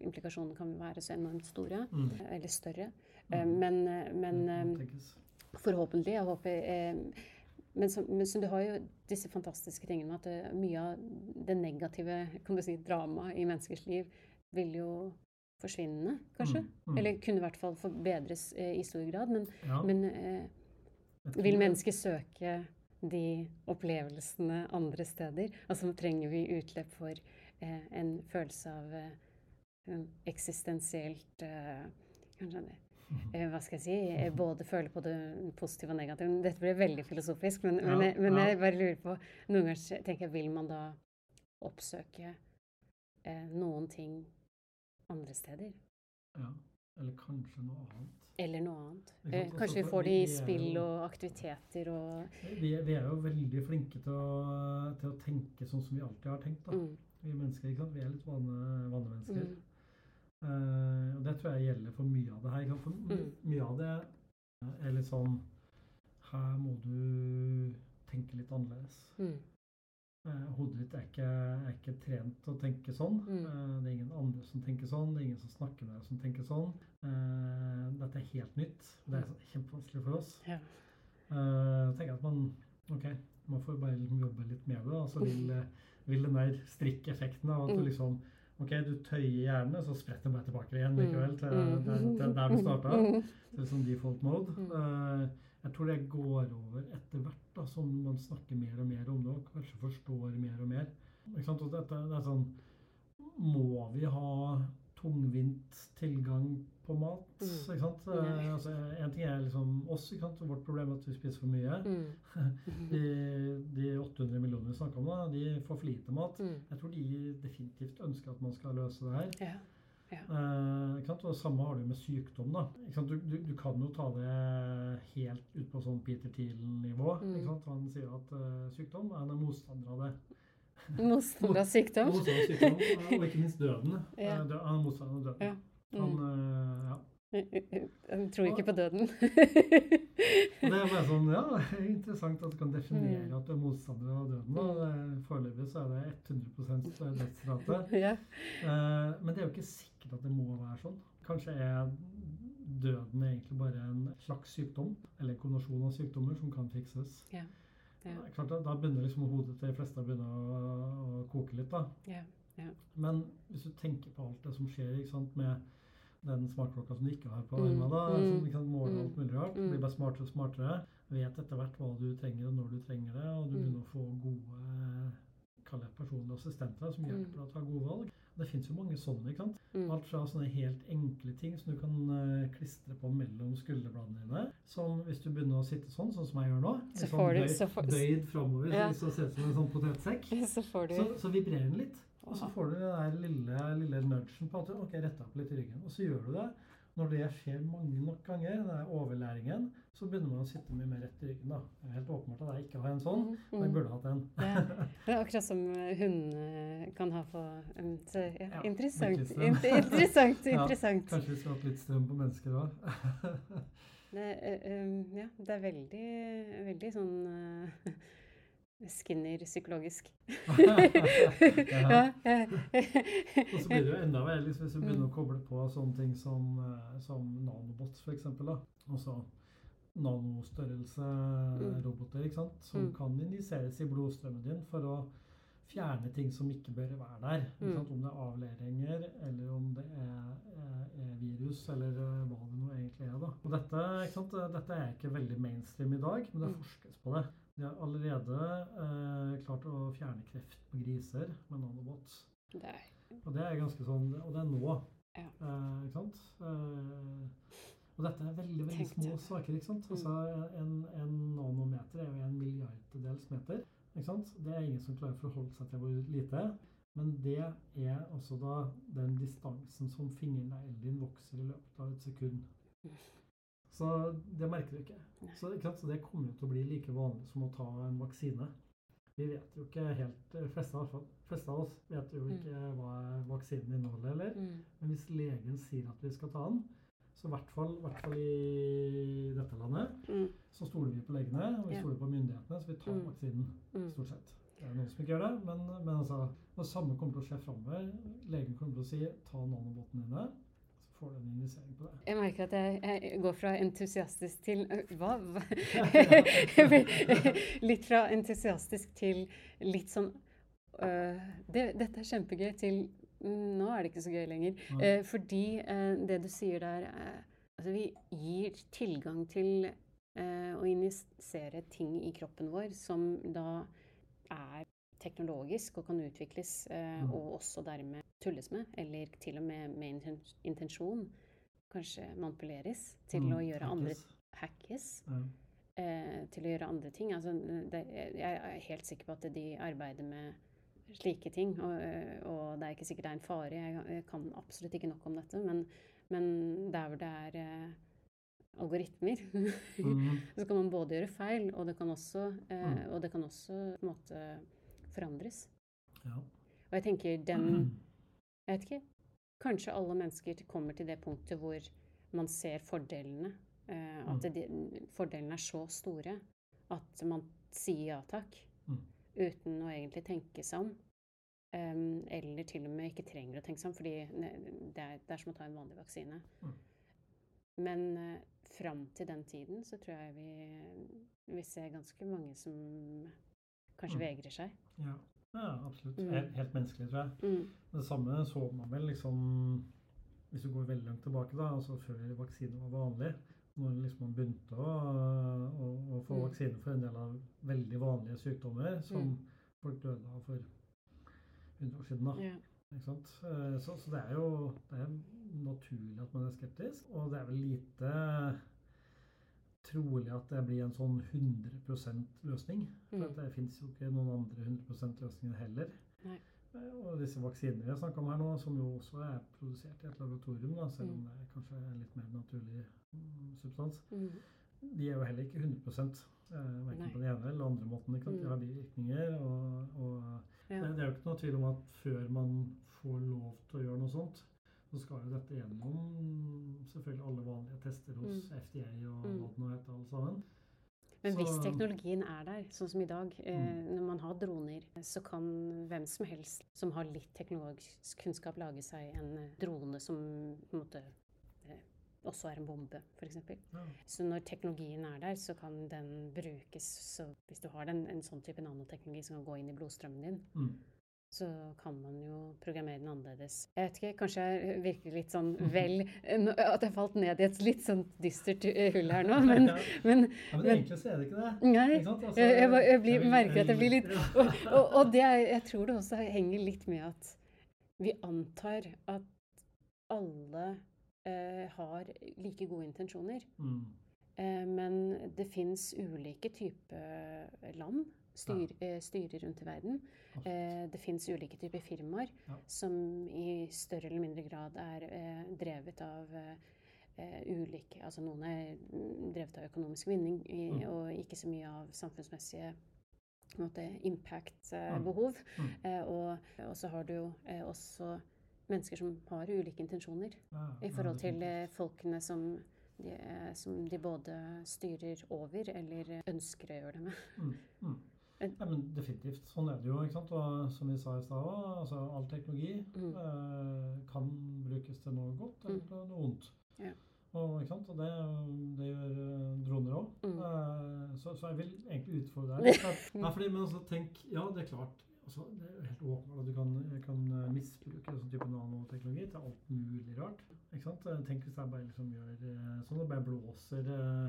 implikasjonene kan være så enormt store. Mm. Eller større. Mm. men men. Forhåpentlig. Jeg håper men, så, men så du har jo disse fantastiske tingene med at det, mye av det negative kan du si, dramaet i menneskers liv vil jo forsvinne, kanskje. Mm, mm. Eller kunne i hvert fall forbedres eh, i stor grad. Men, Ja, men eh, vil mennesket søke de opplevelsene andre steder? Altså trenger vi utløp for eh, en følelse av eh, eksistensielt eh, Kanskje eh, hva skal jeg si, eh, både føle på det positive og negative. Dette blir veldig filosofisk, men, men, jeg, men ja. jeg bare lurer på Noen ganger tenker jeg, vil man da oppsøke eh, noen ting andre steder? Ja, eller kanskje noe annet. Eller noe annet? Eh, altså, kanskje vi får det i spill og aktiviteter og Vi, er- vi er jo veldig flinke til å, til å tenke sånn som vi alltid har tenkt. da. mm, Vi mennesker, ikke sant? Vi er litt vane, vanemennesker. mm, Eh, og det tror jeg gjelder for mye av det her. For Mm. mye av det er litt sånn Her må du tenke litt annerledes. mm, Uh, hodet ditt er ikke, er ikke trent til å tenke sånn. Mm. Eh, det er ingen andre som tenker sånn. Det er ingen som snakker med deg som tenker sånn. Uh, dette er helt nytt. Det er kjempevanskelig for oss. ja. Uh, tenker jeg at man ok, man får bare liksom jobbe litt med det. da, så vil, eh, vil den der strikkeffekten av at du Mm. liksom Ok, du tøyer hjernen, så spretter den bare tilbake igjen Mm. likevel til, Mm. til, til der du starta. Mm. Til sånn default mode. Mm. Eh, jeg tror det går over etter hvert da, som man snakker mer og mer om det, og kanskje forstår mer og mer. Ikke sant? Og dette, det er sånn Må vi ha tungvint tilgang på mat? Mm. Ikke sant? Mm. Altså, en ting er liksom oss, ikke sant? vårt problem er at vi spiser for mye. Mm. De, de 800 millionene vi snakker om, da, de får for lite mat. Mm. Jeg tror de definitivt ønsker at man skal løse det her. Ja. Eh, ikke sant? Og det samme har du med sykdom. da. Ikke sant? Du, du, du kan jo ta det helt ut på sånn Peter Thiel-nivå. Mm. ikke sant? Han sier at uh, sykdom han er motstander av det. Motstander av sykdom? Motstander av sykdom, Og ikke minst døden. Ja. Eh, Han er motstander av døden. Ja. Han, Mm. eh, ja. Jeg tror ikke på døden. Det er bare sånn, ja, interessant at du kan definere Mm. at du er motstander av døden. og Foreløpig så er det 100% dødsrate. ja. Eh, men det er jo ikke sikkert at det må være sånn. Kanskje er døden egentlig bare en slags sykdom, eller en kombinasjon av sykdommer som kan fikses. Ja. Ja. Klart Da, da begynner liksom hodet til de fleste å å, å koke litt. da. Ja. Men hvis du tenker på alt det som skjer ikke sant, med den smartklokka som du ikke har på Mm, armen, da, mm, som kan måle mm, alt mulig rart, blir bare smartere og smartere, vet etter hvert hva du trenger og når du trenger det, og du begynner å få gode kall det personlige assistenter som hjelper deg å ta gode valg. Det fins jo mange sånne. ikke sant? Alt fra sånne helt enkle ting som du kan uh, klistre på mellom skulderbladene dine. Som hvis du begynner å sitte sånn, sånn som jeg gjør nå, Så sånn du- bøyd, så får- bøyd framover, Ja. så det ser ut som en sånn potetsekk, Så får du så, så vibrerer den litt. Og så får du den der lille, lille nudgen på at ok, rette opp litt i ryggen. Og så gjør du det. Når det skjer mange nok ganger, den overlæringen, så begynner man å sitte mye mer rett i ryggen. da. Det er helt åpenbart at jeg ikke har en sånn, men jeg mm. burde hatt en. Ja. Det er akkurat som hundene kan ha på um, så, ja, Ja, Interessant. interessant, interessant. Ja. Kanskje vi skulle hatt litt strøm på mennesker òg. Eh, ja, det er veldig, veldig sånn eh, Skinner psykologisk. Ja. Og så blir det jo enda verre hvis vi begynner Mm. å koble på sånne ting som, eh, som nanobots, f.eks. Altså nanostørrelse-roboter ikke sant? som Mm. kan injiseres i blodstrømmen din for å fjerne ting som ikke bør være der. Mm. Om det er avleiringer, eller om det er, er, er virus, eller eh, hva det nå egentlig er. da. Og dette, dette er ikke veldig mainstream i dag, men det Mm. forskes på det. De har allerede eh, klart å fjerne kreft på griser med nanobot. Er, Og det er ganske sånn, og det er nå. Ja. Eh, ikke sant? Eh, og dette er veldig veldig Tenkte. små saker. ikke sant? Mm. Altså, en, en nanometer er jo en milliardedels meter. ikke sant? Det er ingen som klarer å forholde seg til hvor lite. Men det er også da den distansen som fingerneglen din vokser i løpet av et sekund. Så det merker du ikke. Så, ikke? Så det kommer jo til å bli like vanlig som å ta en vaksine. Vi vet jo ikke helt De fleste, av- fleste av oss vet jo ikke hva vaksinen inneholder heller. Mm. Men hvis legen sier at vi skal ta den, så i hvert fall, hvert fall i dette landet, Mm. så stoler vi på legene og vi stoler på myndighetene, så vi tar Mm. vaksinen. Mm. Stort sett. Det er noen som ikke gjør det, men, men altså, det samme kommer til å skje framover. Legen kommer til å si ta nanobåtene dine, får du en investering på det. Jeg merker at jeg, jeg går fra entusiastisk til Hva? litt fra entusiastisk til litt sånn øh, det, Dette er kjempegøy til mm, Nå er det ikke så gøy lenger. Eh, fordi eh, det du sier der eh, Altså, vi gir tilgang til eh, å injisere ting i kroppen vår som da er teknologisk og kan utvikles, eh, Mm. og også dermed tulles med, eller til og med med intensjon kanskje manipuleres til Mm, å gjøre andre hackes. hackes. Ja. Eh, til å gjøre andre ting. Altså, det, jeg er helt sikker på at de arbeider med slike ting, og, eh, og det er ikke sikkert det er en fare. Jeg, jeg kan absolutt ikke nok om dette, men, men der hvor det er algoritmer, Mm. så kan man både gjøre feil, og det kan også, eh, Mm. og det kan også på en måte forandres. Ja. Og jeg tenker den Jeg vet ikke. Kanskje alle mennesker kommer til det punktet hvor man ser fordelene. Uh, at Mm. de, fordelene er så store at man sier ja takk. Mm. Uten å egentlig tenke seg om. Um, eller til og med ikke trenger å tenke seg om, fordi det er, det er som å ta en vanlig vaksine. Mm. Men uh, fram til den tiden så tror jeg vi, vi ser ganske mange som kanskje Mm. vegrer seg. Ja. ja, absolutt. Mm. Helt, helt menneskelig, tror jeg. Mm. Det samme så man vel liksom Hvis du går veldig langt tilbake, da, altså før vaksine var vanlig, når liksom man begynte å, å, å få Mm. vaksine for en del av veldig vanlige sykdommer som Mm. folk døde av for 100 år siden. da. Sant? Eh, Så, så det er jo det er naturlig at man er skeptisk. Og det er vel lite trolig at det blir en sånn 100 løsning. For Mm. det fins jo ikke noen andre 100% løsninger heller. Nei. Eh, Og disse vaksinene vi har snakka om her nå, som jo også er produsert i et laboratorium, da, selv om Mm. det er kanskje er litt mer naturlig mm, substans, Mm. de er jo heller ikke 100 eh, verken på den ene eller andre måten. Ikke sant? De Mm. har bivirkninger. og, og Ja. det, det er jo ikke noe tvil om at før man får lov til å gjøre noe sånt, så skal jo dette gjennom selvfølgelig alle vanlige tester hos Mm. FDA og Mm. hva det nå heter alle sammen. Men hvis teknologien er der, sånn som i dag, eh, Mm. når man har droner, så kan hvem som helst som har litt teknologisk kunnskap, lage seg en eh, drone som på en måte eh, også er en bombe, f.eks. Ja. Så når teknologien er der, så kan den brukes så Hvis du har den, en sånn type nanoteknologi som kan gå inn i blodstrømmen din, Mm. Så kan man jo programmere den annerledes. Jeg vet ikke, kanskje jeg virker litt sånn vel At jeg falt ned i et litt sånn dystert eh, hull her nå, men, ja. men ja, men egentlig så er det ikke det. Nei. Ikke sant? Altså, Jeg, jeg, jeg, blir, merker at jeg blir litt Og, og, og det jeg tror det også henger litt med at vi antar at alle eh, har like gode intensjoner. Mm. Eh, men det fins ulike typer land, styr, ja. styrer rundt i verden. Absolutt. Eh, det fins ulike typer firmaer Ja. som i større eller mindre grad er eh, drevet av eh, eh, ulike Altså noen er mm, drevet av økonomisk vinning, Mm. og ikke så mye av samfunnsmessige Mm. impact-behov. Mm. Eh, og, og så har du jo eh, også mennesker som har ulike intensjoner Ja, i forhold til eh, folkene som de, eh, som de både styrer over eller eh, ønsker å gjøre det med. Mm, mm. Ja, men definitivt. Sånn er det jo. ikke sant? Og som vi sa i stad òg, altså, all teknologi Mm. eh, kan brukes til noe godt eller Mm. til noe vondt. Ja. Og, ikke sant? og det, det gjør eh, droner òg. Mm. så, så jeg vil egentlig utfordre deg. litt, Nei, fordi, men altså, tenk, ja, det er klart. Altså, det er helt åpenbart at du kan, kan eh, misbruke sånn type nanoteknologi til alt mulig rart. Ikke sant? Eh, Tenk hvis jeg bare liksom gjør eh, sånn, og bare blåser eh,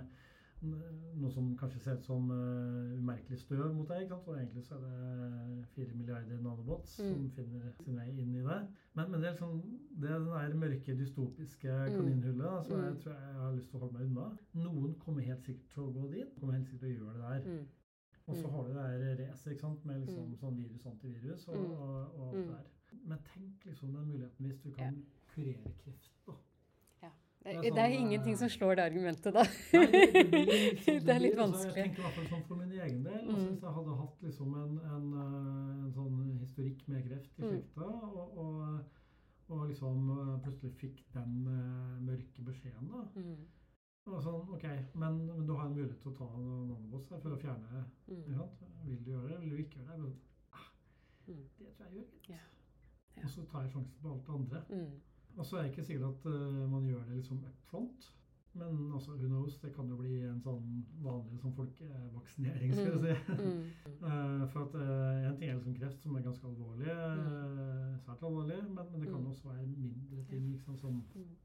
noe som kanskje ser ut som uh, umerkelig støv mot deg. Og egentlig så er det fire milliarder nanobots som Mm. finner sin vei inn i det. Men, men det er liksom, det er den der mørke, dystopiske Mm. kaninhullet da, som jeg Mm. tror jeg har lyst til å holde meg unna. Noen kommer helt sikkert til å gå dit. Kommer helt sikkert til å gjøre det der. Mm. Og så Mm. har du det der racet med liksom Mm. sånn virus, antivirus og, og, og alt det der. Men tenk liksom den muligheten hvis du kan kurere kreft. da. Det er er, sånn, ingenting eh, som slår det argumentet, da. Nei, det, det, blir sånn- Det er litt altså, vanskelig. Jeg tenker i hvert fall sånn for min egen del. Altså, Mm. hvis jeg hadde hatt liksom en, en, eh, en sånn historikk med kreft i Mm. slekta, og, og, og liksom eh, plutselig fikk den mørke beskjeden, da. Mm. Og sånn, ok, men, men du har en mulighet til å ta noen nanobos her for å fjerne Mm. ikke? Vil du gjøre det, vil du ikke gjøre det? Men, ah, Mm. det tror jeg gjør. Ja. Ja. Og så tar jeg sjansen på alt det andre. Mm. Og så er det ikke sikkert at uh, man gjør det liksom up front. Men altså, who knows, det kan jo bli en sånn vanlig sånn folkevaksinering, skal jeg si. Mm. Eh, for at uh, en ting er liksom kreft, som er ganske alvorlig, mm. svært alvorlig, men, men det kan Mm. også være mindre ting liksom, som Mm.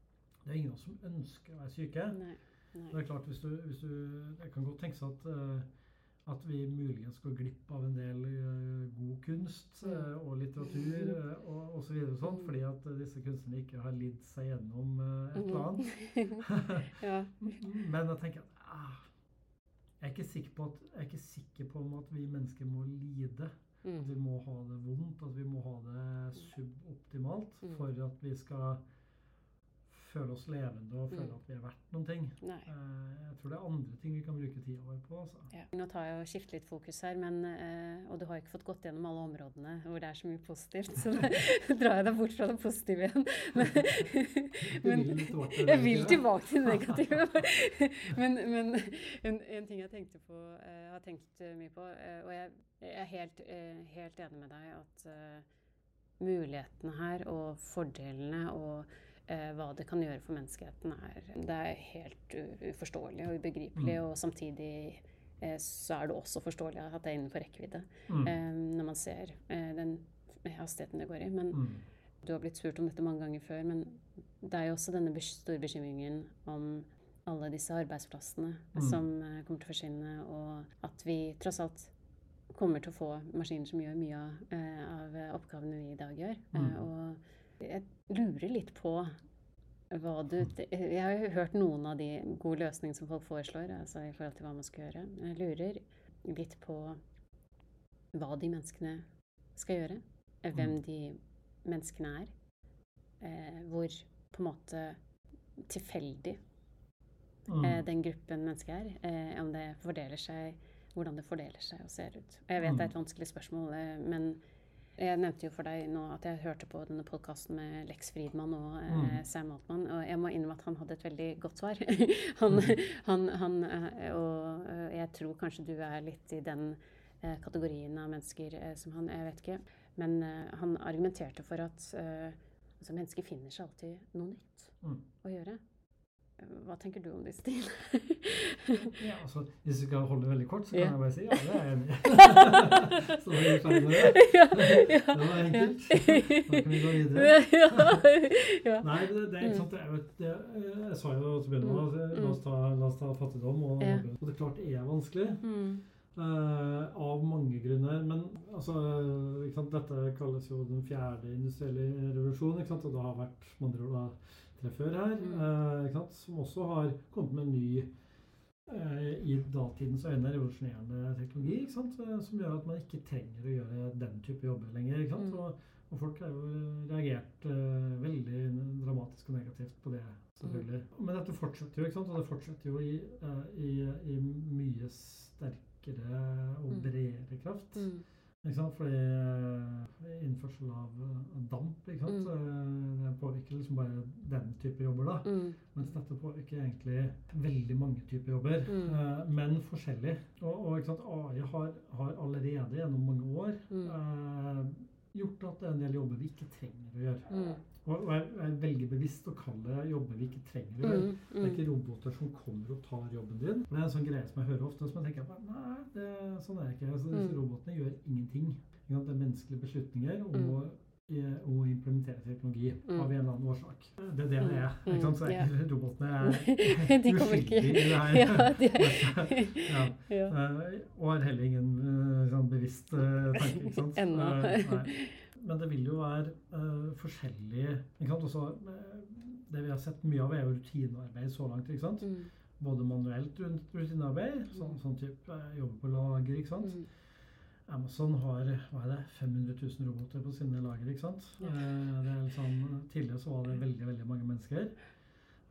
Det er ingen av oss som ønsker å være syke. Nei. Det er klart, hvis du, hvis du Jeg kan godt tenke seg at, eh, at vi muligens går glipp av en del eh, god kunst eh, og litteratur og osv. Så videre og sånt, Mm. fordi at eh, disse kunstnerne ikke har lidd seg gjennom eh, et eller Mhm. annet. Men jeg tenker at ah, jeg, er ikke sikker på at, jeg er ikke sikker på om at vi mennesker må lide. At vi Mm. må ha det vondt, at vi må ha det suboptimalt Mm. for at vi skal føle oss levende og føle Mm. at vi er verdt noen ting. Nei. Eh, Jeg tror det er andre ting vi kan bruke tida vår på. Altså. Ja. Nå tar jeg og skifter litt fokus her, men, eh, og du har ikke fått gått gjennom alle områdene hvor det er så mye positivt, så drar jeg deg bort fra det positive igjen. Men, men jeg vil tilbake til det negative. Men, men en, en ting jeg tenkte på, eh, har tenkt mye på, og jeg, jeg er helt, helt enig med deg at mulighetene her og fordelene og hva det kan gjøre for menneskeheten, er, det er helt uforståelig og ubegripelig. Mm. Og samtidig eh, så er det også forståelig at det er innenfor rekkevidde Mm. eh, når man ser eh, den hastigheten det går i. Men Mm. du har blitt spurt om dette mange ganger før, men det er jo også denne store bekymringen om alle disse arbeidsplassene Mm. som eh, kommer til å forsvinne, og at vi tross alt kommer til å få maskiner som gjør mye av, eh, av eh, oppgavene vi i dag gjør. Eh, Mm. og jeg lurer litt på hva du Jeg har jo hørt noen av de gode løsningene som folk foreslår, altså i forhold til hva man skal gjøre. Jeg lurer litt på hva de menneskene skal gjøre. eh, Hvem Mm. de menneskene er. Eh, hvor på en måte tilfeldig Mm. eh, den gruppen mennesker er. Eh, om det fordeler seg Hvordan det fordeler seg og ser ut. Jeg vet det er et vanskelig spørsmål, men jeg nevnte jo for deg nå at jeg hørte på denne podkasten med Lex Friedmann og eh, Mm. Sam Altmann, og jeg må innrømme at han hadde et veldig godt svar. han, Mm. han, han, eh, og eh, jeg tror kanskje du er litt i den eh, kategorien av mennesker eh, som han Jeg vet ikke. Men han argumenterte for at altså mennesker finner seg alltid noe nytt Mm. å gjøre. Eh, Hva tenker du om disse tingene? Ja, altså, hvis vi skal holde det veldig kort, så kan Ja. jeg bare si ja, det er jeg enig i. så da er vi ferdig med det. ja, Det var enkelt. Da kan vi gå videre. ja. Nei, det, det er ikke sant. Jeg, vet, jo det, jeg sa jo til å begynne med, altså, la, oss ta, la oss ta fattigdom. Og, Ja. og det er klart det er vanskelig. Mm. Uh, av mange grunner. Men altså, dette kalles jo den fjerde industrielle revolusjonen. Og det har vært med andre ord da, tre før her, Mm. eh, ikke sant? som også har kommet med en ny eh, i datidens øyne revolusjonerende teknologi, ikke sant? eh, som gjør at man ikke trenger å gjøre den type jobber lenger. Ikke sant? Mm. Og, og folk har jo reagert eh, veldig dramatisk og negativt på det, selvfølgelig. Men dette fortsetter jo, ikke sant? og det fortsetter jo i, eh, i, i mye sterkere og Mm. bredere kraft. Mm. Ikke sant? Fordi eh, innførsel av eh, damp ikke sant? Mm. det påvirker liksom bare den type jobber. da. Mm. Mens dette påvirker egentlig veldig mange typer jobber, Mm. eh, men forskjellig. Og, og ikke sant? AI har, har allerede gjennom mange år Mm. eh, gjort at det er en del jobber vi ikke trenger å gjøre. Mm. Og, jeg, er veldig bevisst å kalle det jobber vi ikke trenger å gjøre. Mm. Det er Mm. ikke roboter som kommer og tar jobben din. Det er en sånn greie som jeg hører ofte, som jeg tenker at nei, det, sånn er det ikke. Altså, disse Mm. robotene gjør ingenting. Det er menneskelige beslutninger og, Mm. og implementere teknologi Mm. av en eller annen årsak. Det er det det er. Mm. Ikke sant? Så er Ja. ikke robotene er de uskyldige i det her. Ja, de, Ja. ja. Eh, og har heller ingen eh, sånn bevisst eh, tanke. ikke sant? Ennå. Men det vil jo være uh, forskjellig ikke sant? Også, eh, Det vi har sett mye av, er jo rutinearbeid så langt. ikke sant? Mm. Både manuelt rut- rutinearbeid, sånn, sånn type eh, jobbe på lager. ikke sant? Mm. Amazon har det, 500 000 roboter på sine lager. ikke sant? Ja. Det liksom, tidligere så var det veldig veldig mange mennesker.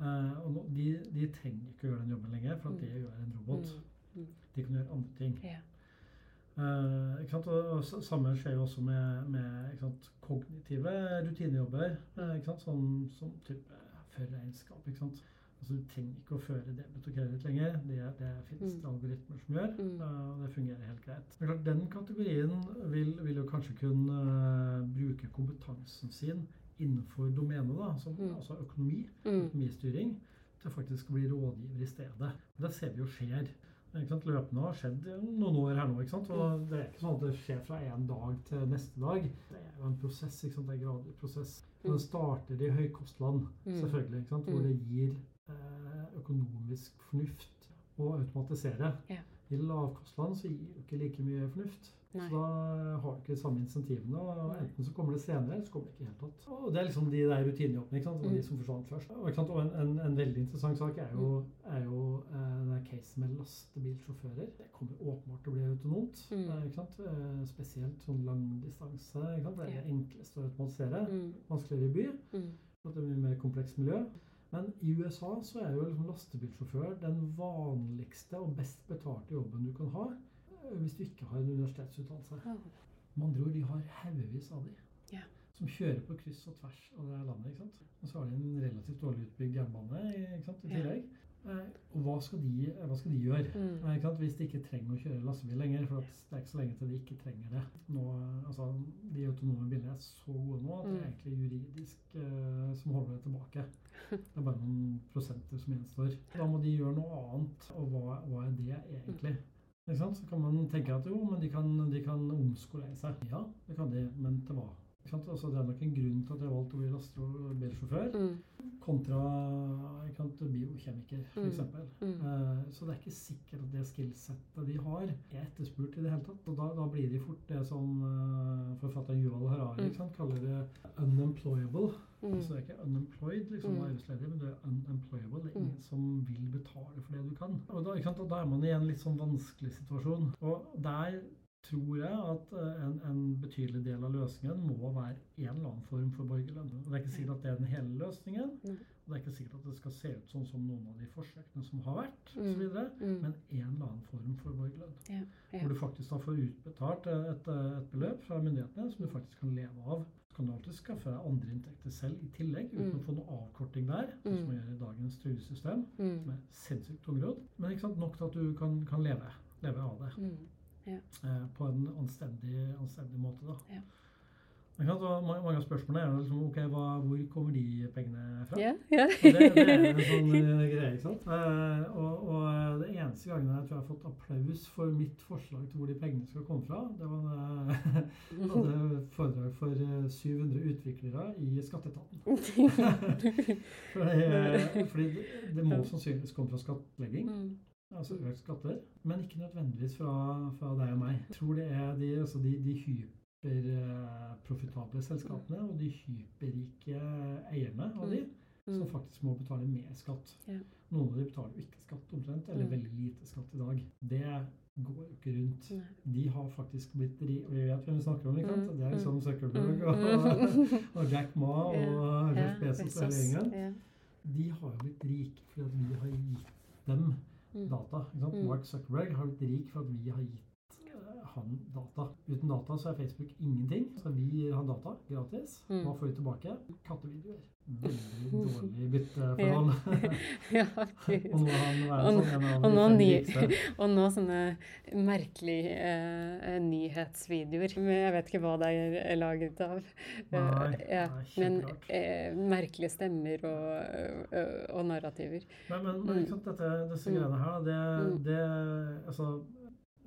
Uh, og de, de trenger ikke å gjøre den jobben lenger, for at det gjør en robot. Mm. De kan gjøre andre ting. Ja. Eh, samme skjer jo også med, med kognitive rutinejobber. eh? Sånn som type føre regnskap. ikke sant? Altså, du trenger ikke å føre debet og kreditt lenger. Det, det fins Mm. algoritmer som gjør. Mm. eh, og det fungerer helt greit. Men klart, Den kategorien vil, vil jo kanskje kunne eh, bruke kompetansen sin innenfor domenet, da, som, Mm. altså økonomi, Mm. økonomistyring, til faktisk å bli rådgiver i stedet. Det ser vi jo skjer. Løpende har skjedd noen år her nå. ikke sant? Og det er ikke sånn at det skjer fra en dag til neste dag. Det er jo en prosess. ikke sant? Det er en gradvis prosess. Og Mm. det starter i høykostland, Mm. selvfølgelig, ikke sant? hvor Mm. det gir eh, økonomisk fornuft å automatisere. I lavkostland så gir det ikke like mye fornuft. Nei. Så da har du ikke de samme insentivene. og Enten så kommer det senere, eller så kommer det ikke i det hele tatt. Og det er liksom de der rutinejobbene. ikke sant? Og Mm. de som forsvant først. Og, og en, en, en veldig interessant sak er jo, er jo eh, den der casen med lastebilsjåfører. Det kommer åpenbart til å bli autonomt. Mm. eh, ikke sant? Eh, spesielt sånn langdistanse. ikke sant? Det er det enkleste å automatisere. Mm. Vanskeligere i by. Mm. Det er mye mer komplekst miljø. Men i USA så er jo liksom lastebilsjåfør den vanligste og best betalte jobben du kan ha hvis du ikke har en universitetsutdannelse. Med andre ord, de har haugevis av de. Ja. Som kjører på kryss og tvers av det her landet. ikke sant? Og så har de en relativt dårlig utbygd jernbane ikke sant, i tillegg. Eh, og hva skal, de, eh, hva skal de gjøre Mm. eh, hvis de ikke trenger å kjøre lastebil lenger? For at det er ikke så lenge til de ikke trenger det. Nå, eh, altså, de autonome bilene er så gode nå at det er Mm. egentlig juridisk eh, som holder det tilbake. Det er bare noen prosenter som gjenstår. Da må de gjøre noe annet, og hva, hva er det egentlig? Så kan man tenke at jo, men de kan, de kan omskolere seg. Ja, det kan de, men til hva? Altså, det er nok en grunn til at jeg har valgt å bli lastebilsjåfør, Mm. kontra sant, biokjemiker, f.eks. Mm. Uh, Så det er ikke sikkert at det skillsettet de har, er etterspurt i det hele tatt. Og da, da blir de fort det som uh, forfatteren Yuval Harari Mm. kaller det unemployable. Mm. Altså, det er ikke unemployed, liksom, Mm. arbeidsledig, men det er unemployable. Er Mm. ingen som vil betale for det du kan. Og da, og da er man i en litt sånn vanskelig situasjon. Og der tror jeg at eh, en, en betydelig del av løsningen må være en eller annen form for borgerlønn. Det er ikke sikkert at det er den hele løsningen. Mm. Og det er ikke sikkert at det skal se ut sånn som noen av de forsøkene som har vært, Mm. og Mm. Men en eller annen form for borgerlønn. Ja, ja. Hvor du faktisk da får utbetalt et, et beløp fra myndighetene som du faktisk kan leve av. Kan du alltid skaffe deg andre inntekter selv i tillegg, uten Mm. å få noe avkorting der, mm. som man gjør i dagens trygdesystem, Mm. som er sinnssykt tungrodd. Men ikke sant, nok til at du kan, kan leve, leve av det Mm. eh, på en anstendig, anstendig måte. da. Ja. Mange, mange av spørsmålene er liksom, ok, hva, hvor kommer de pengene fra? Yeah, yeah. Det, det er en sånn eh, greie, ikke sant? Eh, og, og eh, det eneste gangen jeg tror jeg har fått applaus for mitt forslag til hvor de pengene skal komme fra, det var da jeg hadde foredrag for eh, 700 utviklere i Skatteetaten. fordi fordi det, det må sannsynligvis komme fra skattlegging, Mm. altså økt skatter, men ikke nødvendigvis fra, fra deg og meg. Jeg tror det er de, altså de, de hyperprofitable selskapene og de hyperrike eierne av de som Mm. faktisk må betale mer skatt. Noen av de betaler jo ikke skatt omtrent, eller Mm. veldig lite skatt i dag. Det går jo ikke rundt. De har faktisk blitt ri... Vi vet hvem vi snakker om, ikke sant? Mm, Det er liksom mm, Zuckerberg og, Mm. og Jack Ma og Jeff Bezos og hele gjengen. De har jo blitt rike fordi at vi har gitt dem Mm. data. Mm. Mark Zuckerberg har blitt rik for at vi har gitt eh, han data. Uten data så er Facebook ingenting. Så vi gir han data gratis. Mm. Hva får vi tilbake? Kattevideoer. Veldig dårlig bytteforhold. ja, og nå har han vært sånn en av og nå ny- Og nå sånne merkelige eh, nyhetsvideoer. Men jeg vet ikke hva det er laget av. Nei, Eh, ja, men eh, merkelige stemmer og, og, og narrativer. Men, men, men Mm. sant, dette, disse Mm. greiene her, det, Mm. det altså,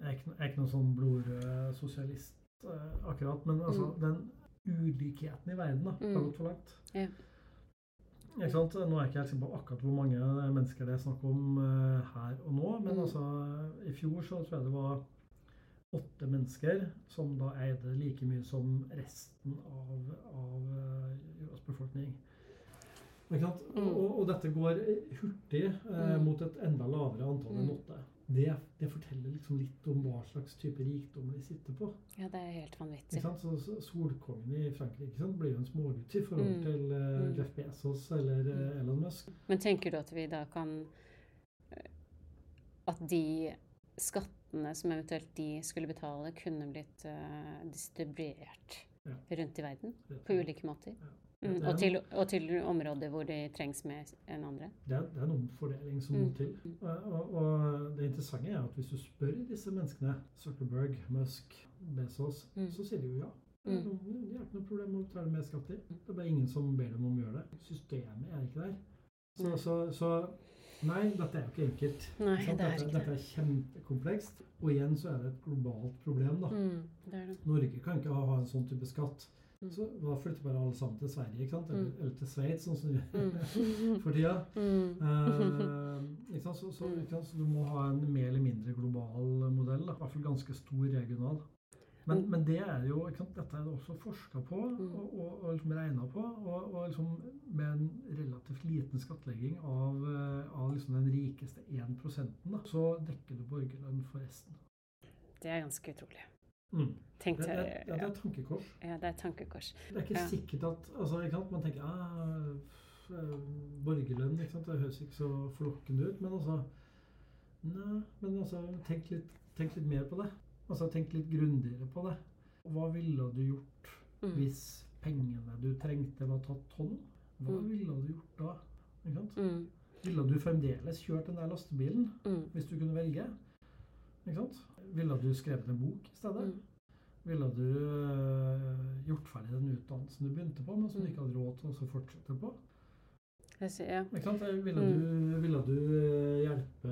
er ikke, er ikke noen sånn blodrød sosialist eh, akkurat, men altså, Mm. den ulikheten i verden da, har Mm. gått for langt. Ja. Ikke sant? Nå er jeg ikke helt sikker på akkurat hvor mange mennesker det er snakk om eh, her og nå, men Mm. altså, i fjor så tror jeg det var åtte mennesker som da eide like mye som resten av, av eh, jordas befolkning. Sant? Mm. Og, og dette går hurtig eh, Mm. mot et enda lavere antall enn åtte. Det, det forteller liksom litt om hva slags type rikdom de sitter på. Ja, det er helt Ikke vanvittig. sant? Så, så Solkongen i Frankrike blir jo en smågutt i forhold Mm. til eh, Mm. Jeff Bezos eller mm. Elon Musk. Men tenker du at vi da kan eh, At de skattene som eventuelt de skulle betale, kunne blitt uh, distribuert Ja. rundt i verden på ulike måter? Ja. Mm, og, til, og til områder hvor de trengs mer enn andre? det, er, det er en omfordeling som Mm. må til. Og, og, og det interessante er at hvis du spør disse menneskene, Zuckerberg, Musk, Bezos, Mm. så sier de jo ja. Mm. De har ikke noe problem med å betale mer skatt. i. Det er bare ingen som ber dem om å gjøre det. Systemet er ikke der. Så, Mm. så, så nei, dette er jo ikke enkelt. Nei, det er dette, ikke dette det. er kjempekomplekst. Og igjen så er det et globalt problem. da. Mm, det det. Norge kan ikke ha, ha en sånn type skatt. Mm. Så da flytter bare alle sammen til Sverige, ikke sant? Eller, Mm. eller til Sveits, sånn som de gjør for tida. Mm. Eh, ikke sant? Så, så, ikke sant? så du må ha en mer eller mindre global modell. Da. I hvert fall ganske stor regional. Men, Mm. men det er jo, ikke sant? dette er det også forska på Mm. og, og, og liksom regna på. Og, og liksom med en relativt liten skattlegging av, eh, av liksom den rikeste 1 da, så dekker du borgerlønn for resten. Det er ganske utrolig. Mm. Tenk Det, det, ja, det er et tankekors. ja, det er et tankekors. Det er ikke Ja. sikkert at altså, ikke sant? Man tenker ah, f- eh, borgerlønn ikke sant? Det høres ikke så flokkende ut. Men altså Nei, men altså tenk litt, tenk litt mer på det. Altså Tenk litt grundigere på det. Hva ville du gjort Mm. hvis pengene du trengte, var tatt hånd? Hva Mm. ville du gjort da? Ikke sant? Mm. Ville du fremdeles kjørt den der lastebilen Mm. hvis du kunne velge? Ikke sant? Ville du skrevet en bok i stedet? Mm. Ville du øh, gjort ferdig den utdannelsen du begynte på, men som du Mm. ikke hadde råd til å fortsette på? Jeg sier, ja. Ikke sant? Ville, Mm. du, ville du øh, hjelpe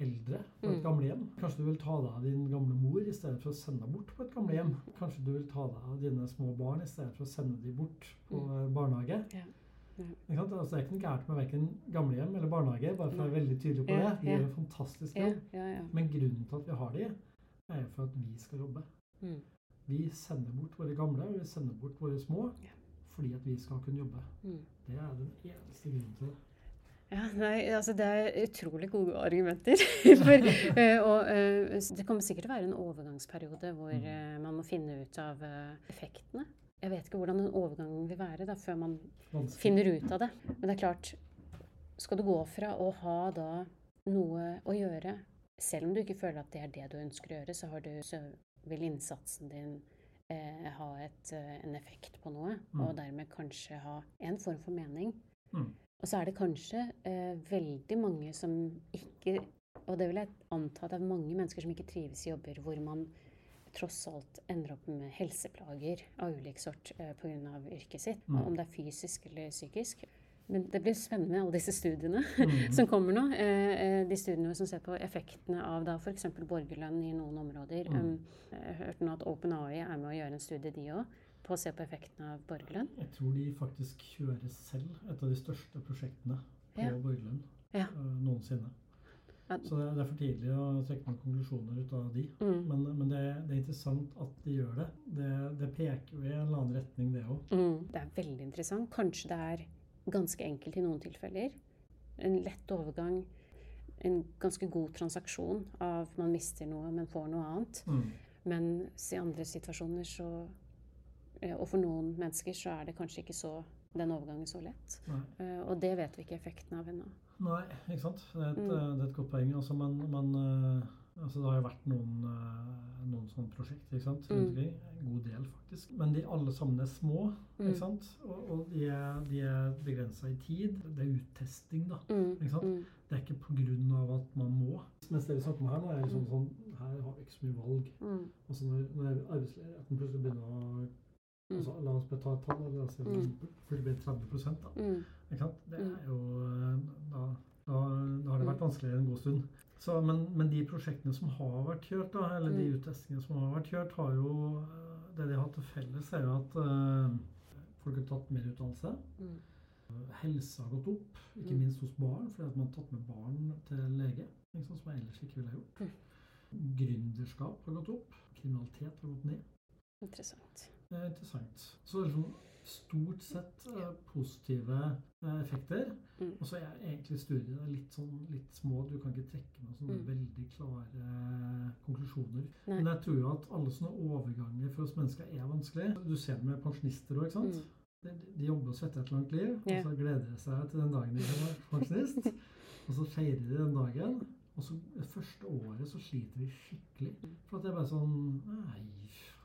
eldre på et Mm. gamlehjem? Kanskje du vil ta deg av din gamle mor i stedet for å sende henne bort på et gamlehjem? Kanskje du vil ta deg av dine små barn i stedet for å sende dem bort på Mm. barnehage? Ja. Ikke sant? Altså, det er ikke noe gærent med verken gamlehjem eller barnehage, bare for å være veldig tydelig på det. De gjør en fantastisk jobb. Men grunnen til at vi har de, er for at vi skal jobbe. Mm. Vi sender bort våre gamle, og vi sender bort våre små, fordi at vi skal kunne jobbe. Mm. Det er den eneste grunnen til det. Ja, nei, altså det er utrolig gode argumenter. For, eh, og eh, det kommer sikkert til å være en overgangsperiode hvor Mm. eh, man må finne ut av effektene. Jeg vet ikke hvordan den overgangen vil være da, før man Vanskelig. finner ut av det. Men det er klart, skal du gå fra å ha da noe å gjøre, selv om du ikke føler at det er det du ønsker å gjøre, så, har du, så vil innsatsen din eh, ha et, eh, en effekt på noe, Mm. og dermed kanskje ha en form for mening. Mm. Og så er det kanskje eh, veldig mange som ikke Og det vil jeg anta at det er mange mennesker som ikke trives i jobber hvor man tross alt ender opp med helseplager av ulik sort eh, pga. yrket sitt. Mm. Om det er fysisk eller psykisk. Men det blir spennende med alle disse studiene Mm. som kommer nå. Eh, eh, de studiene som ser på effektene av da f.eks. borgerlønn i noen områder. Mm. Um, jeg hørte nå at OpenAI er med å gjøre en studie, de òg, på å se på effektene av borgerlønn. Jeg tror de faktisk kjører selv et av de største prosjektene på Ja. borgerlønn Ja. noensinne. Så det er, det er for tidlig å trekke noen konklusjoner ut av de. Mm. Men, men det, det er interessant at de gjør det. Det, det peker jo i en eller annen retning, det òg. Mm. Det er veldig interessant. Kanskje det er ganske enkelt i noen tilfeller. En lett overgang. En ganske god transaksjon av man mister noe, men får noe annet. Mm. Men i andre situasjoner så eh, Og for noen mennesker så er det kanskje ikke så den overgangen så lett. Nei. Eh, Og det vet vi ikke effekten av ennå. Nei, ikke sant. Det er et, Mm. øh, det er et godt poeng. Altså, men, men øh, altså, det har jo vært noen, øh, noen sånne prosjekter ikke sant? rundt Mm. omkring. En god del, faktisk. Men de alle sammen er små. Mm. ikke sant? Og, og de er, de er begrensa i tid. Det er uttesting, da. Mm. Ikke sant? Det er ikke pga. at man må. Mens det vi snakker om her nå, er liksom sånn Her har vi ikke så mye valg. Altså når, når arbeidsledigheten plutselig begynner å altså, La oss ta et tall. La oss si at plutselig blir 30 da. Mm. Ikke sant? Det Mm. er jo eh, Da, da, da har det vært Mm. vanskeligere en god stund. Så, men, men de prosjektene som har vært kjørt, da, eller de Mm. uttestingene som har vært kjørt, har jo eh, Det de har hatt til felles, er jo at uh, folk har tatt mer utdannelse. Mm. Helse har gått opp, ikke Mm. minst hos barn, fordi at man har tatt med barn til lege. Sant, som man ellers ikke ville ha gjort. Mm. Gründerskap har gått opp. Kriminalitet har gått ned. Interessant. Det er interessant. Så liksom stort sett eh, positive eh, effekter. Mm. Og så er egentlig studiene litt sånn litt små. Du kan ikke trekke noen sånne Mm. veldig klare eh, konklusjoner. Nei. Men jeg tror jo at alle sånne overganger for oss mennesker er vanskelig. Du ser det med pensjonister òg, ikke sant. Mm. De, de jobber og svetter et langt liv, Ja. og så gleder de seg til den dagen de er pensjonist. og så feirer de den dagen. Og så første året så sliter de skikkelig. For at det er bare sånn Nei,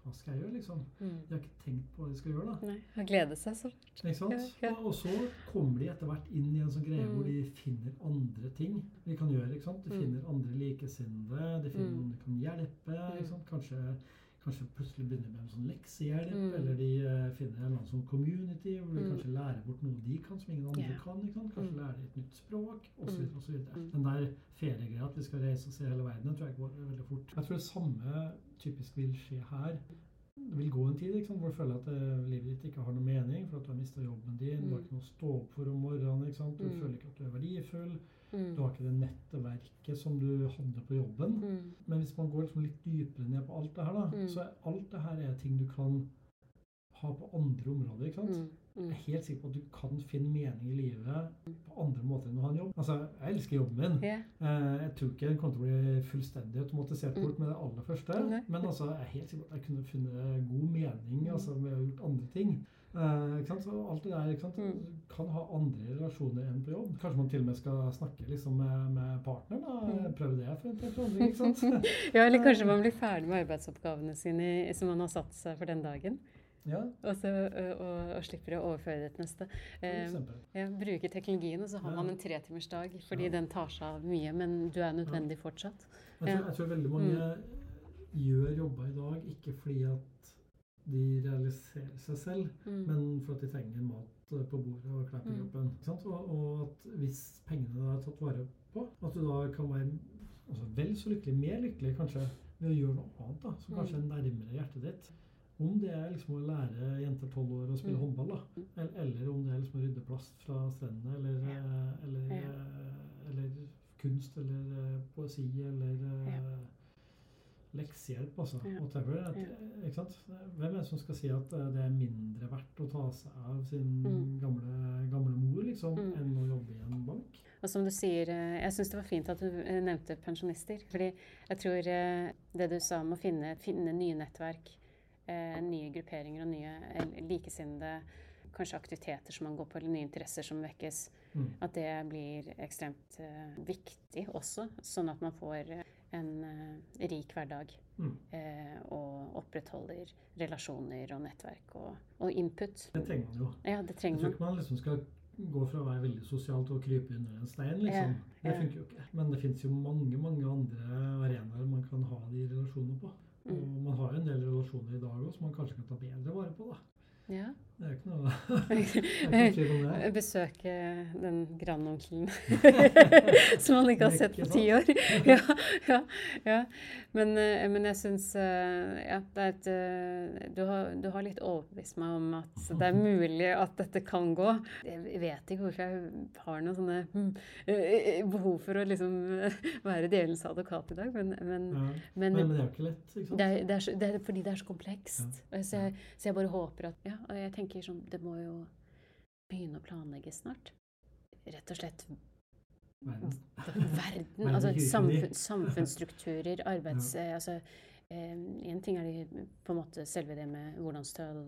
hva skal jeg gjøre, liksom? Mm. De har ikke tenkt på hva de skal gjøre, da. Nei, Har glede seg så. Ikke sant? Ja, ja. Og, så kommer de etter hvert inn i en sånn greie Mm. hvor de finner andre ting de kan gjøre. ikke sant? De Mm. finner andre likesinnede, de finner Mm. noen de kan hjelpe. Mm. ikke sant? Kanskje, kanskje plutselig begynner med en sånn leksehjelp, Mm. eller de eh, finner en sånn community hvor de Mm. kanskje lærer bort noe de kan som ingen andre yeah. kan. Kanskje Mm. lærer de et nytt språk, osv. Mm. osv. Mm. Den der feriegreia at vi skal reise og se hele verden, den tror jeg går veldig fort. Jeg tror det samme typisk vil skje her. Det vil gå en tid sant, hvor du føler at eh, livet ditt ikke har noe mening for at du har mista jobben din. Du har Mm. ikke noe å stå opp for om morgenen. Du Mm. føler ikke at du er verdifull. Mm. Du har ikke det nettverket som du hadde på jobben. Mm. Men hvis man går liksom litt dypere ned på alt det her, da, Mm. så er alt det her er ting du kan ha på andre områder. ikke sant? Mm. Jeg Mm. er helt sikker på at du kan finne mening i livet på andre måter enn å ha en jobb. Altså, Jeg elsker jobben min. Eh, Jeg tror ikke den kommer til å bli fullstendig automatisert bort med det aller første. Men altså, jeg er helt sikker på at jeg kunne funnet god mening altså, med å ha gjort andre ting. Eh, ikke sant? Så alt det der ikke sant? Mm. Kan ha andre relasjoner enn på jobb. Kanskje man til og med skal snakke liksom, med, med partneren. da. Mm. Prøve det for en forandring. ikke sant? ja, eller kanskje man blir ferdig med arbeidsoppgavene sine som man har satt seg for den dagen. ja, Og, så, og, og slipper å overføre det til neste. Eh, ja, bruke teknologien, og så har Ja. man en tretimersdag fordi Ja. den tar seg av mye, men du er nødvendig fortsatt. Jeg tror, Mm. jeg tror veldig mange gjør jobber i dag ikke fordi at de realiserer seg selv, Mm. men for at de trenger mat eh, på bordet og klær på Mm. kroppen. Sant? Og, og at hvis pengene da er tatt vare på, at du da kan være altså, vel så lykkelig, mer lykkelig kanskje, ved å gjøre noe annet da, som kanskje er Mm. nærmere hjertet ditt. Om det er liksom å lære jenter tolv år å spille Mm. håndball, da. Eller, eller om det er liksom å rydde plast fra strendene, eller, Ja. eh, eller, Ja. eh, eller kunst, eller poesi, eller Ja. Leksehjelp, altså. Ja. Whatever. At, ikke sant? Hvem er det som skal si at eh, det er mindre verdt å ta seg av sin Mm. gamle, gamle mor, liksom, Mm. enn å jobbe i en bank? Og som du sier, eh, jeg syns det var fint at du eh, nevnte pensjonister. Fordi jeg tror det du sa om å finne, finne nye nettverk, nye grupperinger og nye likesinnede Kanskje aktiviteter som man går på, eller nye interesser som vekkes. Mm. At det blir ekstremt uh, viktig også, sånn at man får eh, en eh, rik hverdag. Mm. eh, og opprettholder relasjoner og nettverk og, og input. Det trenger man jo. Ja, det trenger Jeg trenger tror ikke man liksom skal gå fra å være veldig sosialt og krype under en stein, liksom. Ja, Det funker jo ikke. Men det finnes jo mange, mange andre arenaer man kan ha de relasjonene på. Og Mm. man har jo en del relasjoner i dag også som man kanskje kan ta bedre vare på, da. Ja. Det er ikke noe, er ikke noe om det. Besøke den grandonkelen som man ikke har sett på ti år. Ja, ja, ja. Men, eh, men jeg syns ja, det er et, eh, du, har, du har litt overbevist meg om at det er mulig at dette kan gå. Jeg vet ikke hvorfor jeg har noe sånne hmm, eh, behov for å liksom eh, være djevelens advokat i dag, men, men, Ja. men, det er jo ikke lett, ikke det er, det, er det er fordi det er så komplekst. Ja. Så, jeg, så jeg bare håper at Ja, jeg tenker sånn Det må jo begynne å planlegges snart. Rett og slett Verden. altså samfunn, samfunnsstrukturer, arbeids... eh, altså Én ting er det på en måte selve det med hvordan skal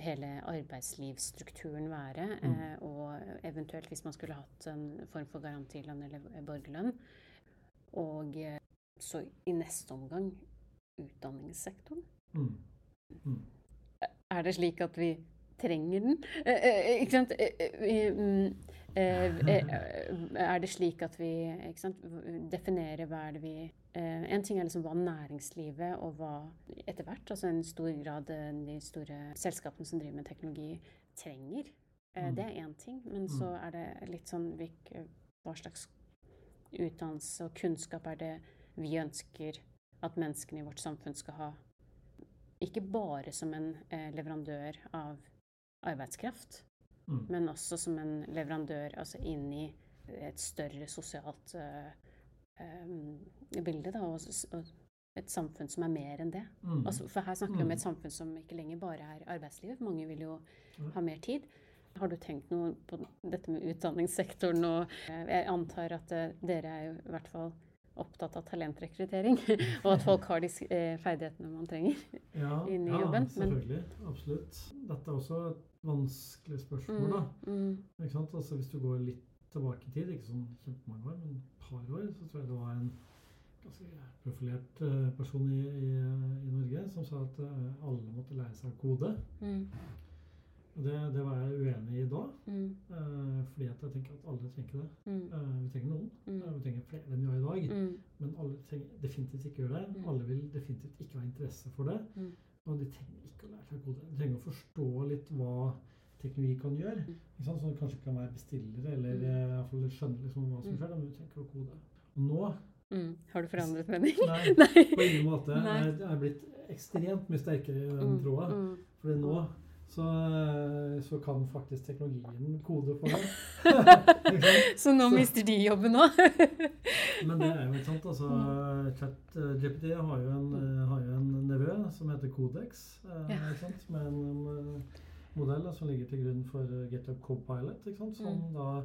hele arbeidslivsstrukturen være, Mm. eh, og eventuelt hvis man skulle hatt en form for garantilønn eller borgerlønn. Og eh, så i neste omgang utdanningssektoren. Mm. Mm. Er det slik at vi trenger den? Eh, eh, ikke sant? Eh, eh, mm, eh, eh, er det slik at vi sant, definerer hva er det vi eh, En ting er liksom hva næringslivet og hva etter hvert, altså en stor grad eh, de store selskapene som driver med teknologi, trenger. Eh, Mm. Det er én ting. Men så er det litt sånn hva slags utdannelse og kunnskap er det vi ønsker at menneskene i vårt samfunn skal ha? Ikke bare som en eh, leverandør av arbeidskraft, Mm. men også som en leverandør altså inn i et større sosialt uh, um, bilde. Da, og, og et samfunn som er mer enn det. Mm. Altså, for her snakker vi om Mm. et samfunn som ikke lenger bare er arbeidslivet. Mange vil jo Ja. ha mer tid. Har du tenkt noe på dette med utdanningssektoren og eh, Jeg antar at dere er jo i hvert fall opptatt av talentrekruttering, og at folk har de ferdighetene man trenger. ja, inn i ja, jobben, Ja, selvfølgelig. Absolutt. Dette er også et vanskelig spørsmål, da. Mm, Ikke sant? Altså, hvis du går litt tilbake i tid, ikke sånn kjempemange år, men et par år, så tror jeg det var en ganske profilert eh, person i, i, i Norge som sa at eh, alle måtte lære seg kode. mm, Og det, det var jeg uenig i da, mm, eh, fordi at jeg tenker at alle trenger ikke det. mm, Eh, vi trenger noen. mm, Eh, vi trenger flere enn vi har i dag. mm, Men alle trenger definitivt ikke gjøre det. Mm. Alle vil definitivt ikke ha interesse for det. Og de trenger ikke å lære seg kode. De trenger å forstå litt hva teknologi kan gjøre. Mm. Ikke sant? Så du kanskje kan være bestillere, eller Mm. eh, i hvert fall skjønne liksom hva som Mm. skjer. Men du trenger å kode. Og nå mm. Har du forandret mening? Nei, Nei. på ingen måte. Nei. Jeg er blitt ekstremt mye sterkere i den Mm, tråden. mm. Fordi nå så, så kan faktisk teknologien kode for deg. Så nå Så- mister de jobben òg? Men det er jo ikke sant. altså ChatGPT har, jo en, eh, har jo en nevø som heter Codex. eh, Ja. Med en eh, modell som ligger til grunn for eh, GitHub Copilot, som Mm. da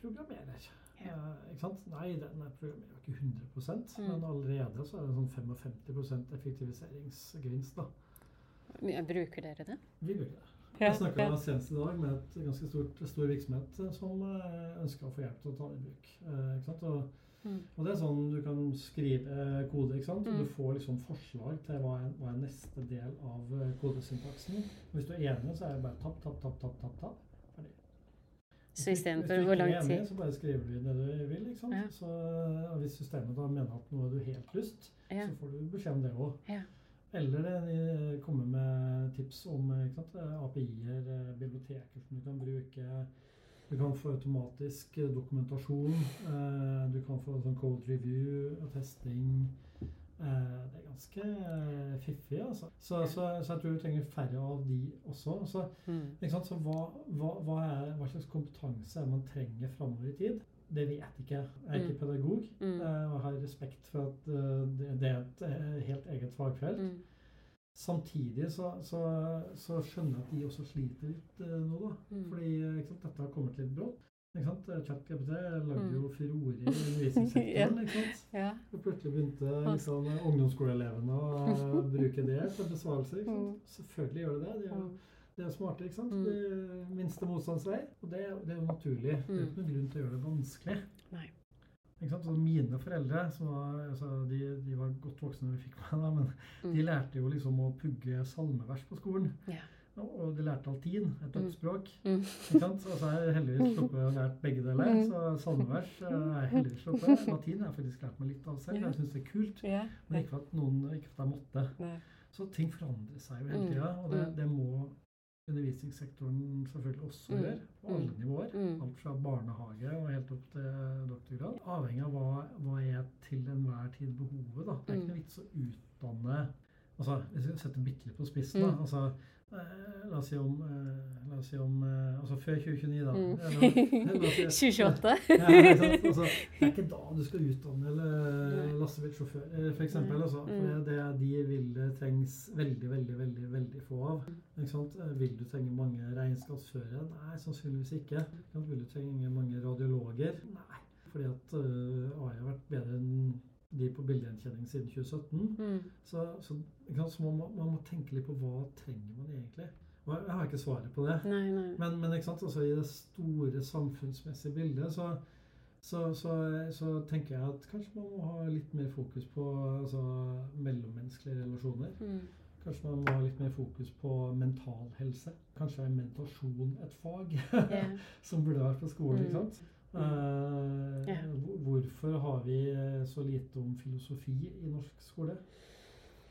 programmerer. Ja. Eh? Nei, den er programmerer ikke 100 Mm. men allerede så er det sånn 55 effektiviseringsgevinst. da. Bruker dere det? Vi bruker det. Jeg snakka ja. senest i dag med et ganske stort, stor virksomhet eh, som uh, ønska å få hjelp til å ta i bruk. Eh? Og, Mm. og det er sånn du kan skrive eh, kode, ikke sant? og Mm. du får liksom forslag til hva er, hva er neste del av kodesyntaksen. Og Hvis du er enig, så er det bare tapp, tapp, tapp, tapp, tapp, tapp. Ferdig. Så hvor du- istedenfor hvis du ikke lang er enig, tid- så bare skriver du det du vil. ikke sant? Ja. Så Hvis systemet da mener at nå har du helt lyst, så får du beskjed om det òg. Eller de kommer med tips om API-er, biblioteker som du kan bruke. Du kan få automatisk dokumentasjon. eh, Du kan få sånn code review og testing. Eh, Det er ganske eh, fiffig, altså. Så, så, så jeg tror du trenger færre av de også. Så, Mm. så hva, hva, hva, er, hva slags kompetanse er man trenger framover i tid? Det vet ikke jeg. Jeg er ikke pedagog. Mm. eh, Og har respekt for at eh, det, det er et eh, helt eget fagfelt. Mm. Samtidig så, så, så skjønner jeg at de også sliter litt nå, da. Mm. Fordi sant, dette har kommet litt brått. Ikke sant? ChatGPT lagde Mm. jo furore i undervisningssektoren. ikke sant? Ja. Og plutselig begynte liksom, ungdomsskoleelevene å bruke det til besvarelser. Mm. Selvfølgelig gjør det det. De er jo, de er jo smarte, ikke sant? Mm. Det minste minste motstandsvei. Og det, det er jo naturlig. Det er ikke noen grunn til å gjøre det vanskelig. Nei. Ikke sant? Så mine foreldre, som var, altså, de, de var godt voksne når vi fikk meg, da, men Mm. de lærte jo liksom å pugge salmevers på skolen. Yeah. Og, de lærte altin, et Mm. dødsspråk. Mm. Ikke sant? Så har jeg heldigvis sluppet å lære begge deler. Mm. Så salmevers er jeg heldigvis sluppet. Latin har jeg faktisk lært meg litt av selv. Jeg syns det er kult. Men ikke for at noen ikke for at jeg måtte. Så ting forandrer seg jo hele Mm. tida, og det, Mm. det må undervisningssektoren selvfølgelig også Mm. gjøre. På alle Mm. nivåer. Mm. Alt fra barnehage og helt opp til doktorgrad. Avhengig av hva, hva er til enhver tid behovet. da. Det er ikke noe vits å utdanne altså, Hvis vi setter bitte litt på spissen, da. Altså La oss si om, eh, la oss si om eh, Altså før 2029, da. Mm. Eller, si- 2028? ja, altså, det er ikke da du skal utdanne eller lastebilsjåfør, f.eks. eksempel. Altså, for Mm. det, de vil trengs veldig, veldig, veldig veldig få av. Ikke sant? Eh, Vil du trenge mange regnskapsførere? Nei, sannsynligvis ikke. Vil du trenge mange radiologer? Nei. Fordi at AI har vært bedre enn de på bildegjenkjenning siden 2017. Mm. Så, så, ikke så man, må, man må tenke litt på hva trenger man egentlig. Og jeg har ikke svaret på det. Nei, nei. Men, men ikke? Altså, i det store samfunnsmessige bildet så, så, så, så tenker jeg at kanskje man må ha litt mer fokus på altså, mellommenneskelige relasjoner. Mm. Kanskje man må ha litt mer fokus på mental helse. Kanskje er mentasjon et fag yeah. som burde vært på skolen. ikke Mm. sant? Eh, Ja. Hvorfor har vi eh, så lite om filosofi i norsk skole?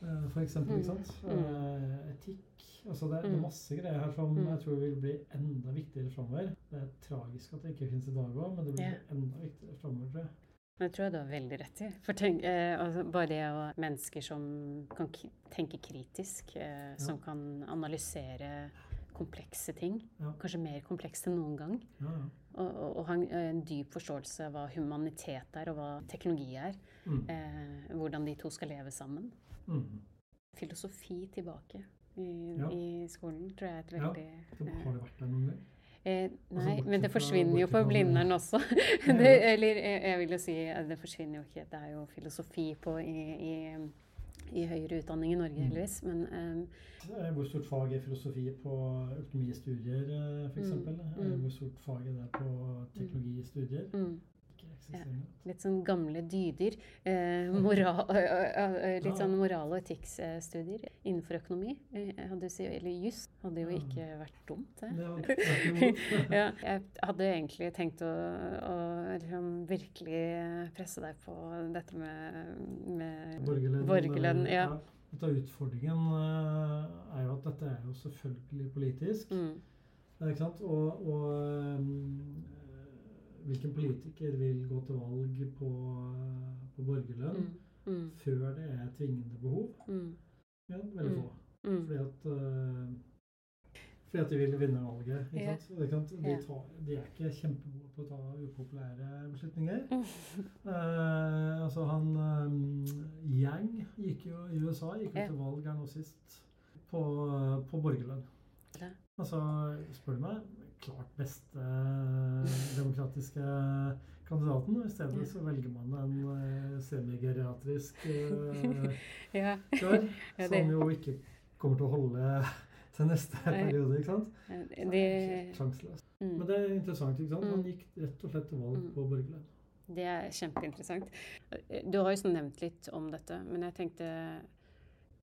Uh, For eksempel, ikke sant? Eh, etikk. Altså det, det er masse greier her som jeg tror vil bli enda viktigere framover. Det er tragisk at det ikke finnes i dag òg, men det blir Ja. enda viktigere framover, tror jeg. Det tror jeg du har veldig rett i. For tenk, eh, altså bare det å mennesker som kan tenke kritisk, eh, som kan analysere komplekse ting, Ja. kanskje mer komplekst enn noen gang, Ja, ja. Og, og, ha en, en dyp forståelse av hva humanitet er, og hva teknologi er. Mm. Eh, hvordan de to skal leve sammen. Mm. Filosofi tilbake i, Ja. i skolen tror jeg er et veldig ja. har det vært der noen gang? Eh, Altså, nei, men det forsvinner jo på Blindern også. Det, eller jeg, jeg vil jo si det forsvinner jo ikke. Det er jo filosofi på i, i, i høyere utdanning i Norge, Mm. heldigvis. Men eh, Eh, Hvor stort fag er filosofi på økonomistudier, f.eks.? for Mm? Eh, mm. Hvor stort fag er det på teknologistudier? mm, Eksisterende. litt sånn gamle dyder. Eh, moral, ø, ø, litt sånn moral- og etikkstudier innenfor økonomi. Eh, hadde, eller juss hadde jo ikke vært dumt, det. Ja, jeg hadde egentlig tenkt å, å liksom virkelig presse deg på dette med, med Borgerlønn. Borgerlønn, eh, ja. Litt av utfordringen eh, er jo at dette er jo selvfølgelig politisk. mm, eh? Og, og eh, hvilken politiker vil gå til valg på, på borgerlønn mm, mm, før det er tvingende behov? mm, Ja, veldig Mm. få. mm. Fordi at, uh, fordi at de vil vinne valget. Ikke Ja. sant? Det kan, de, tar, de er ikke kjempegode på å ta upopulære beslutninger. Eh, altså han um, Yang gikk jo i USA gikk jo til valg her nå sist på, på borgerlønn. Altså, spør du meg, klart beste demokratiske kandidaten. I stedet Ja. så velger man en uh, semigeriatrisk uh, Ja. kar Ja, som jo ikke kommer til å holde til neste periode, ikke sant? De, Helt sjanseløst. mm. Men det er interessant, ikke sant? Han Mm. gikk rett og slett til valg Mm. på borgerlønn. Det er kjempeinteressant. Du har jo sånn nevnt litt om dette, men jeg tenkte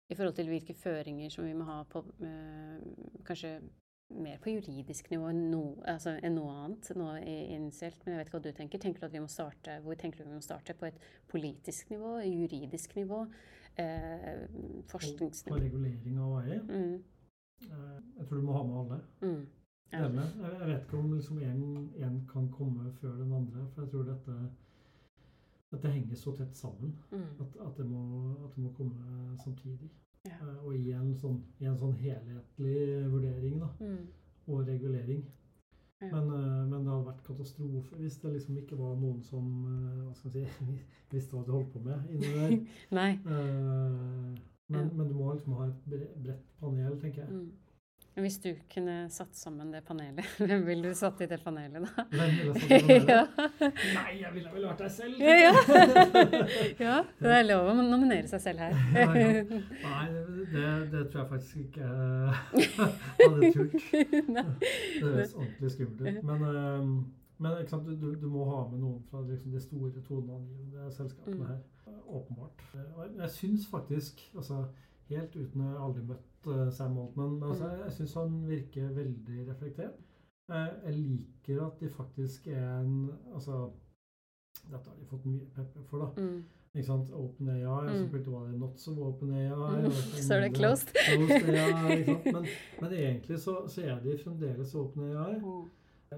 i forhold til hvilke føringer som vi må ha på eh, kanskje mer på juridisk nivå enn, noe, altså, enn noe annet nå initielt. Men jeg vet ikke hva du tenker. Tenker du at vi må starte, Hvor tenker du vi må starte? På et politisk nivå? Juridisk nivå? Eh, På forskningsnivå? regulering av AI. Mm, Eh, Jeg tror du må ha med alle. mm, ja. Jeg vet ikke om liksom kan komme før den andre, for jeg tror dette, dette henger så tett sammen Mm, at, at, det, må, at det må komme samtidig. Ja. Eh, Og i en, sånn, i en sånn helhetlig vurdering da, mm, og regulering. Ja. Men, eh, men det hadde vært katastrofe hvis det liksom ikke var noen som eh, hva skal si, visste hva de holdt på med inni der. Nei. Men, Ja. men du må liksom ha et bre- bredt panel, tenker jeg. Mm. Hvis du kunne satt sammen det panelet, hvem ville du satt i det panelet da? Panelet? ja. Nei, jeg ville vel vært deg selv! Ja, ja. ja, det er lov å nominere seg selv her. Ja. Nei, det, det tror jeg faktisk ikke hadde turt. Det høres ordentlig skummelt ut. Men, eh, men sant, du, du, må ha med noen fra liksom, de store toneangivende selskapene Mm. her. Åpenbart. Jeg, jeg syns faktisk, altså, helt uten å ha aldri møtt eh, Sam Altman, men altså, Mm. jeg, syns han virker veldig reflektert. Eh, jeg liker at de faktisk er en Altså, dette har de fått mye pepper for, da. Mm. Ikke sant? OpenAI, og så Mm. plutselig var det not so open AI. Mm. så er det closed. closed AI? Men, men egentlig så, så er de fremdeles OpenAI. Mm.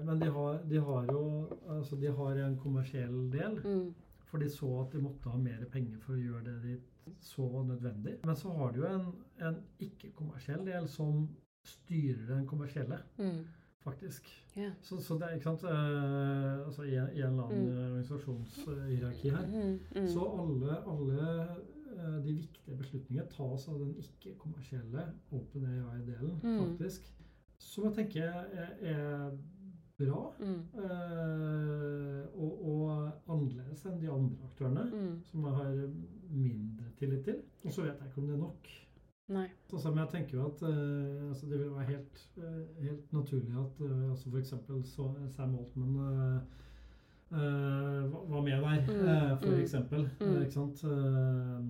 Men de har, de har jo altså de har en kommersiell del, Mm. for de så at de måtte ha mer penger for å gjøre det de så nødvendig. Men så har du jo en, en ikke-kommersiell del som styrer den kommersielle, Mm. faktisk. Yeah. Så, så det er ikke sant eh, altså i, en- eller annen Mm. eh, organisasjonshierarki her. Mm. Mm. Så alle, alle eh, de viktige beslutningene tas av den ikke-kommersielle OpenAI-delen, Mm. faktisk. Som jeg tenker er, er bra. Mm. eh, og, og annerledes enn de andre aktørene, Mm. som har mindre tillit til. Og så vet jeg ikke om det er nok. Nei. Altså, men jeg tenker jo at uh, altså, det vil være helt, uh, helt naturlig at uh, altså f.eks. Sam Altman var- med der, Mm, eh, for mm, eksempel. mm. eh, ikke sant? Uh,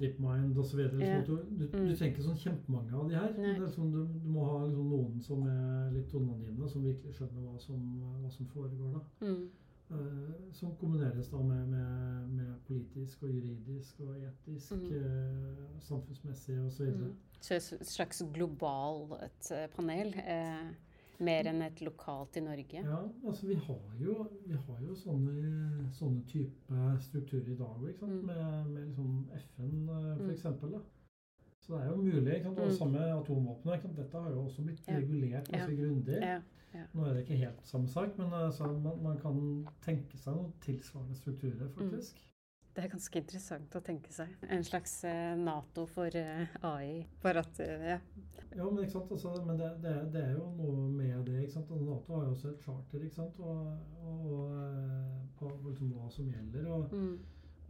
DeepMind osv. Liksom, at du, du, Mm. du trenger ikke sånn kjempemange av de her. Er liksom, du, du må ha liksom, noen som er litt toneangivende, som virkelig skjønner hva som, hva som foregår. da. Mm. Eh, som kombineres da med, med, med politisk og juridisk og etisk, Mm. eh, samfunnsmessig osv. Mm. Så et slags globalt eh, panel. Eh, mer enn et lokalt i Norge. Ja, altså vi har jo, vi har jo sånne, sånne type strukturer i dag, ikke sant? Mm. med, med liksom FN eh, for Mm. Så det er jo mulig. ikke sant? Og Mm. samme atomvåpenet. Dette har jo også blitt Ja. regulert ganske grundig. Ja. Nå er det ikke helt samme sak, men altså, man, man kan tenke seg noen tilsvarende strukturer, faktisk. Det er ganske interessant å tenke seg. En slags eh, Nato for eh, AI. For at ja. ja. Men? Altså, men det, det, det er jo noe med det. ikke sant? Nato har jo også et charter? Og, og, eh, på liksom, hva som gjelder. Og, Mm.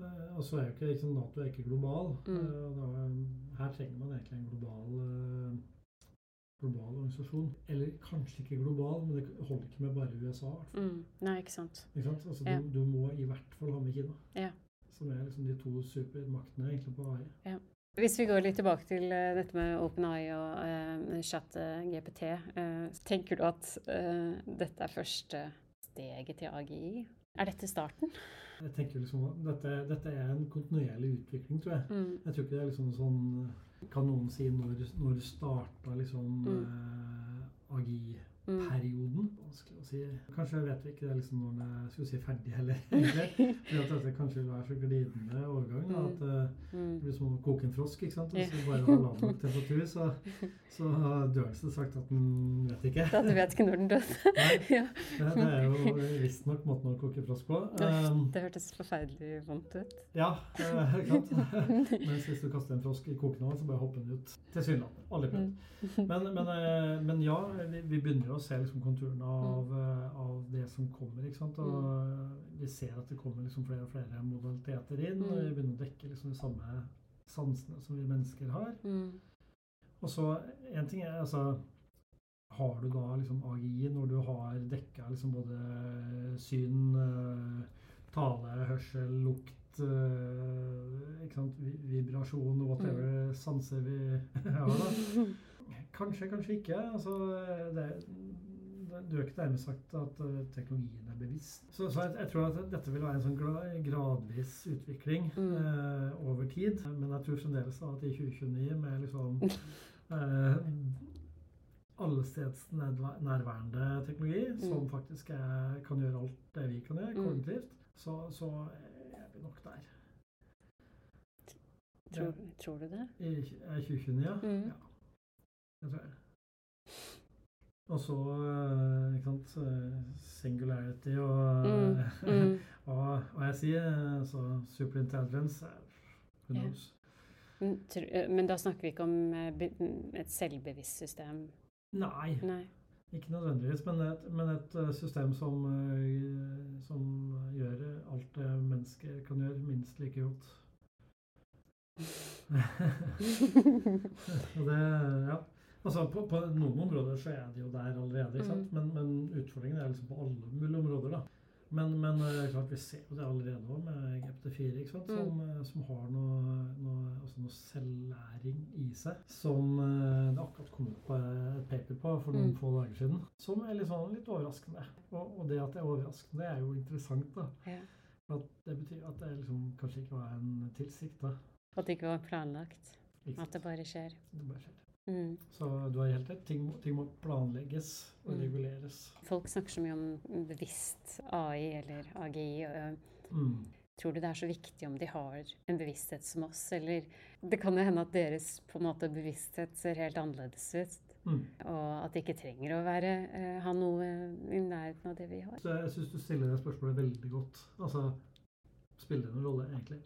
eh, og så er jo ikke, ikke Nato er ikke global. Mm. eh, da, her trenger man egentlig en global eh, global organisasjon. Eller kanskje ikke global, men det holder ikke med bare USA. Mm. Nei, ikke sant. Ikke sant? Altså, Ja. du, du må i hvert fall ha med Kina. Ja. Som er liksom de to supermaktene egentlig på AI. Hvis vi går litt tilbake til uh, dette med OpenAI og uh, chat-GPT, tenker du at dette er første steget til AGI? Er dette starten? Jeg tenker liksom at dette, dette er en kontinuerlig utvikling, tror jeg. Mm. Jeg tror ikke det er liksom sånn Kan noen si når, når starta liksom Mm. eh, agi. Perioden. Vanskelig å si. Kanskje vet vi ikke det liksom når er skulle si ferdig heller. Fordi at dette kanskje vil være så glidende overgang. Da, at Mm. det blir som å koke en frosk. ikke sant? Hvis du bare har lav nok temperatur, så, så dør den så sagt at den vet ikke. Ja, du vet ikke når den døde. Nei, ja. det, det er jo visstnok måten å koke frosk på. Um, Det hørtes forferdelig vondt ut. ja, ikke sant? Mens hvis du kaster en frosk i kokende vann, så bare hopper den ut. Tilsynelatende. Alle prøvd. Men, men, eh, men ja, vi, vi begynner jo å se liksom konturene av, eh, av det som kommer. ikke sant? Og vi ser at det kommer liksom flere og flere modaliteter inn. og Vi begynner å dekke liksom de samme sansene som vi mennesker har. Mm. Og så en ting er altså Har du da liksom AGI når du har dekka liksom både syn, eh, tale, hørsel, lukt eh, ikke sant? vi- Vibrasjon, whatever sanser vi har, da. Kanskje, kanskje ikke. Altså, det, du har ikke dermed sagt at eh, teknologien er bevisst. Så, så jeg, jeg tror at dette vil være en sånn gradvis utvikling Mm. eh, over tid. Men jeg tror fremdeles at i 2029 med liksom eh, allesteds teknologi, teknologi, som faktisk er, kan gjøre alt det vi kan gjøre Mm. kognitivt, så, så er vi nok der. Tror, tror du det? I er 2029, ja. Mm. ja. Det tror jeg. Og så eh, ikke sant, eh, singularity og Mm, mm. hva, hva jeg sier, eh, så superintelligence er Who Ja. knows? Eh, Men da snakker vi ikke om eh, et selvbevisst system? Nei, Nei. ikke nødvendigvis, men et, men et eh, system som, eh, som gjør alt det mennesker kan gjøre, minst like godt. Og det, ja. Altså, på, på noen områder så er de jo der allerede, ikke sant? Men, men utfordringen er liksom på alle mulige områder. da. Men, men eh, klart vi ser jo det allerede òg med GPT4, ikke sant? Som, mm. som har noe, noe, altså noe selvlæring i seg. Som eh, det akkurat kom ut på et paper på for noen Mm. få dager siden. Som er litt, sånn, litt overraskende. Og, og det at det er overraskende, er jo interessant. da. Ja. At det betyr at det liksom kanskje ikke var en tilsikt. da. At det ikke var planlagt? At det bare skjer? Det bare skjer. Mm. Så du har helt rett. Ting, ting må planlegges og Mm. reguleres. Folk snakker så mye om bevisst AI eller AGI. og eh, Mm. Tror du det er så viktig om de har en bevissthet som oss, eller Det kan jo hende at deres på en måte bevissthet ser helt annerledes ut, Mm. og at det ikke trenger å være, uh, ha noe i nærheten av det vi har. Så jeg syns du stiller det spørsmålet veldig godt. Altså, spiller det noen rolle, egentlig?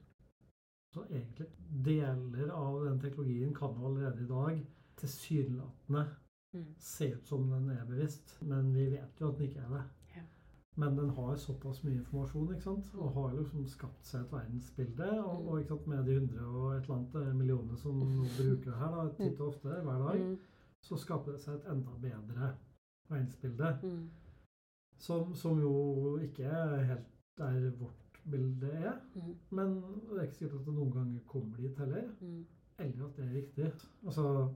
Så egentlig, deler av den teknologien kan jo allerede i dag tilsynelatende Mm. se ut som den er bevisst, men vi vet jo at den ikke er det. Ja. Men den har såpass mye informasjon ikke sant? og har liksom skapt seg et verdensbilde. Og, og ikke sant, med de hundre og et eller annet eh, millioner som bruker det her da, titt og ofte hver dag, Mm. så skaper det seg et enda bedre verdensbilde. Mm. Som, som jo ikke helt der vårt bilde er. Mm. Men det er ikke sikkert at det noen ganger kommer dit heller. Mm. Eller at det er riktig. Altså,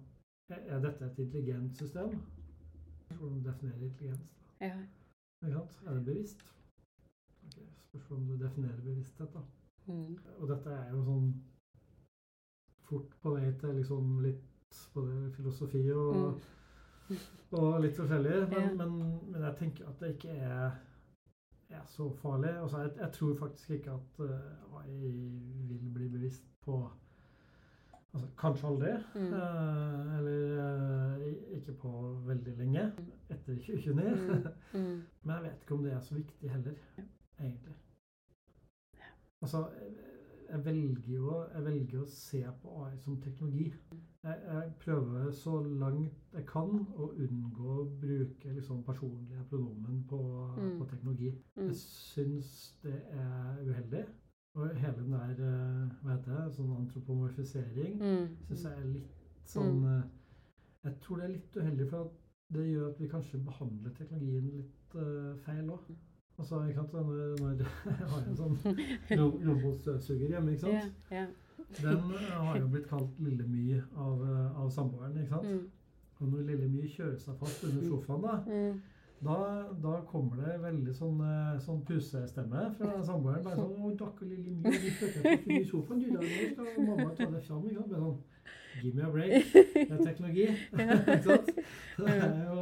er dette et intelligent system? Hvordan definerer intelligens? da? Ja. Er det bevisst? Okay, Spørs om du definerer bevissthet, da. Mm. Og dette er jo sånn fort på vei til liksom litt både filosofi og, og litt forskjellig. Men, Mm. Ja. men, men jeg tenker at det ikke er, er så farlig. Altså, jeg, jeg tror faktisk ikke at eh, AI vil bli bevisst på Altså, Kanskje aldri. Mm. Eh, eller eh, ikke på veldig lenge. Etter 2029. Mm. Mm. Men jeg vet ikke om det er så viktig heller, egentlig. Altså, jeg- velger, jo, jeg velger å se på AI som teknologi. Jeg, jeg prøver så langt jeg kan å unngå å bruke liksom personlige pronomen på, Mm. på teknologi. Mm. Jeg syns det er uheldig. Og hele den der eh, hva heter det, sånn antropomorfisering Mm. syns jeg er litt sånn eh, Jeg tror det er litt uheldig, for at det gjør at vi kanskje behandler teknologien litt uh, feil òg. Altså, ikke sant, når, når jeg har en sånn ro- robotstøvsuger hjemme, ikke sant sant. yeah. Den har jo blitt kalt Lille My av, av samboeren, ikke sant. Mm. Og når Lille My kjører seg fast under sofaen, da, Mm. Da, da kommer det veldig sånn, eh, sånn pusestemme fra samboeren. Bare sånn 'Å, dakker Lille My, du flytter under sofaen, du. Nå skal mamma ta deg fram.' Ikke sant? Bare sånn Give me a break. Det er teknologi. ikke sant? Det jo,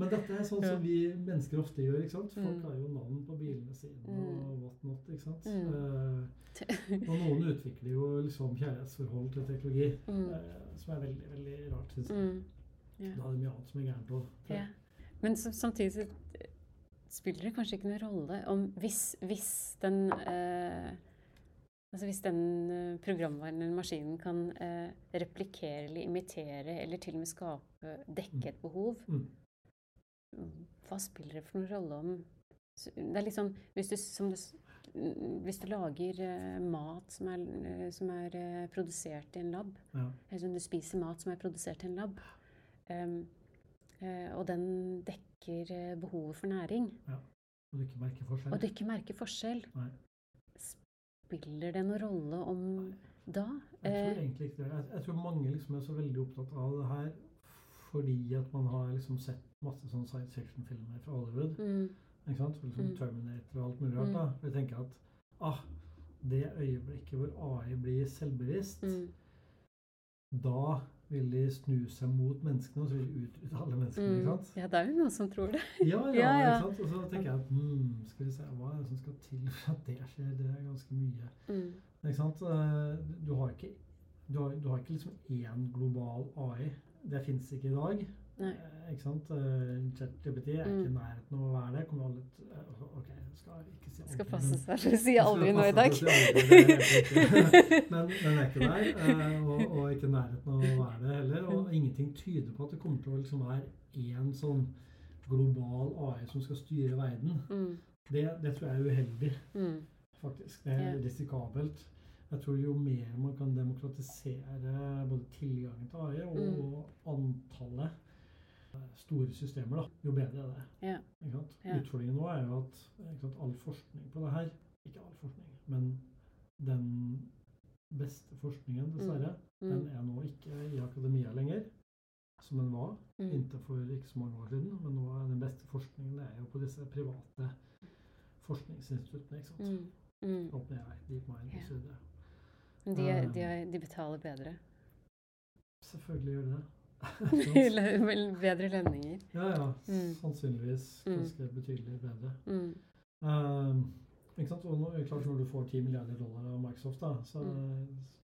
men dette er sånn som vi mennesker ofte gjør. ikke sant? Folk Mm. har jo navn på bilene sine og what not. ikke sant? Mm. Eh, og noen utvikler jo liksom kjærlighetsforhold til teknologi, Mm. eh, som er veldig veldig rart. Synes jeg. Mm. Da er det mye annet som er gærent òg. Men så, samtidig så spiller det kanskje ikke noen rolle om hvis, hvis den eh, Altså hvis den eh, programvaren eller maskinen kan eh, replikere eller imitere eller til og med skape dekke et behov, Mm. hva spiller det for noen rolle om Det er litt sånn Hvis du, som du, mm, hvis du lager eh, mat som er, eh, som er eh, produsert i en lab, Ja. eller som du spiser mat som er produsert i en lab, eh, og den dekker eh, behovet for næring, Og du ikke merker forskjell. og du ikke merker forskjell, Nei. spiller det noen rolle om da? Jeg tror Eh, egentlig ikke det. Jeg, jeg tror mange liksom er så veldig opptatt av det her fordi at man har liksom sett masse sånn science fiction-filmer fra Hollywood. mm, ikke sant? Liksom Mm. Terminator og alt mulig rart. da. Vi jeg tenker at ah, det øyeblikket hvor AI blir selvbevisst, mm, da vil de snu seg mot menneskene og så vil de utrydde alle menneskene. mm. ikke sant? Ja, det er jo noen som tror det. Ja, ja, Ja, ja. ikke sant? Og så tenker jeg at hmm, skal vi se, hva er det som skal til for at det skjer? Det er ganske mye. Mm, Ikke sant? Eh, Du har ikke, du har, du har ikke liksom én global AI. Det fins ikke i dag. Nei. Eh, Ikke sant? Eh, ChatGPT er ikke i Mm. nærheten av å være det. Kommer alle til, eh, OK, skal skal passe seg for å si aldri noe nå i dag. Men den er ikke der, eh, og, og ikke i nærheten av å være det heller. Og ingenting tyder på at det kommer til å liksom være én sånn global AI som skal styre verden. Mm, Det, det tror jeg er uheldig mm, faktisk. Det er risikabelt. Jeg tror jo mer man kan demokratisere både tilgangen til AI og, Mm. antallet store systemer, da, jo bedre er det. Ja. Ja. Utfordringen nå er jo at sant, all forskning på det her Ikke all forskning, men den beste forskningen, dessverre, den mm, er nå ikke i akademia lenger, som den var mm, inntil for ikke så mange år siden. Men nå er den beste forskningen det er jo på disse private forskningsinstituttene. ikke sant? mm, mm. OpenAI, DeepMind Ja. osv. De, de, er- de betaler bedre. Selvfølgelig gjør de det. Bedre lønninger. ja, ja. Mm. Sannsynligvis Mm. ganske betydelig bedre. Mm, Um, ikke sant? Og nå, er klart når du får 10 milliarder dollar av Microsoft da, så, Mm.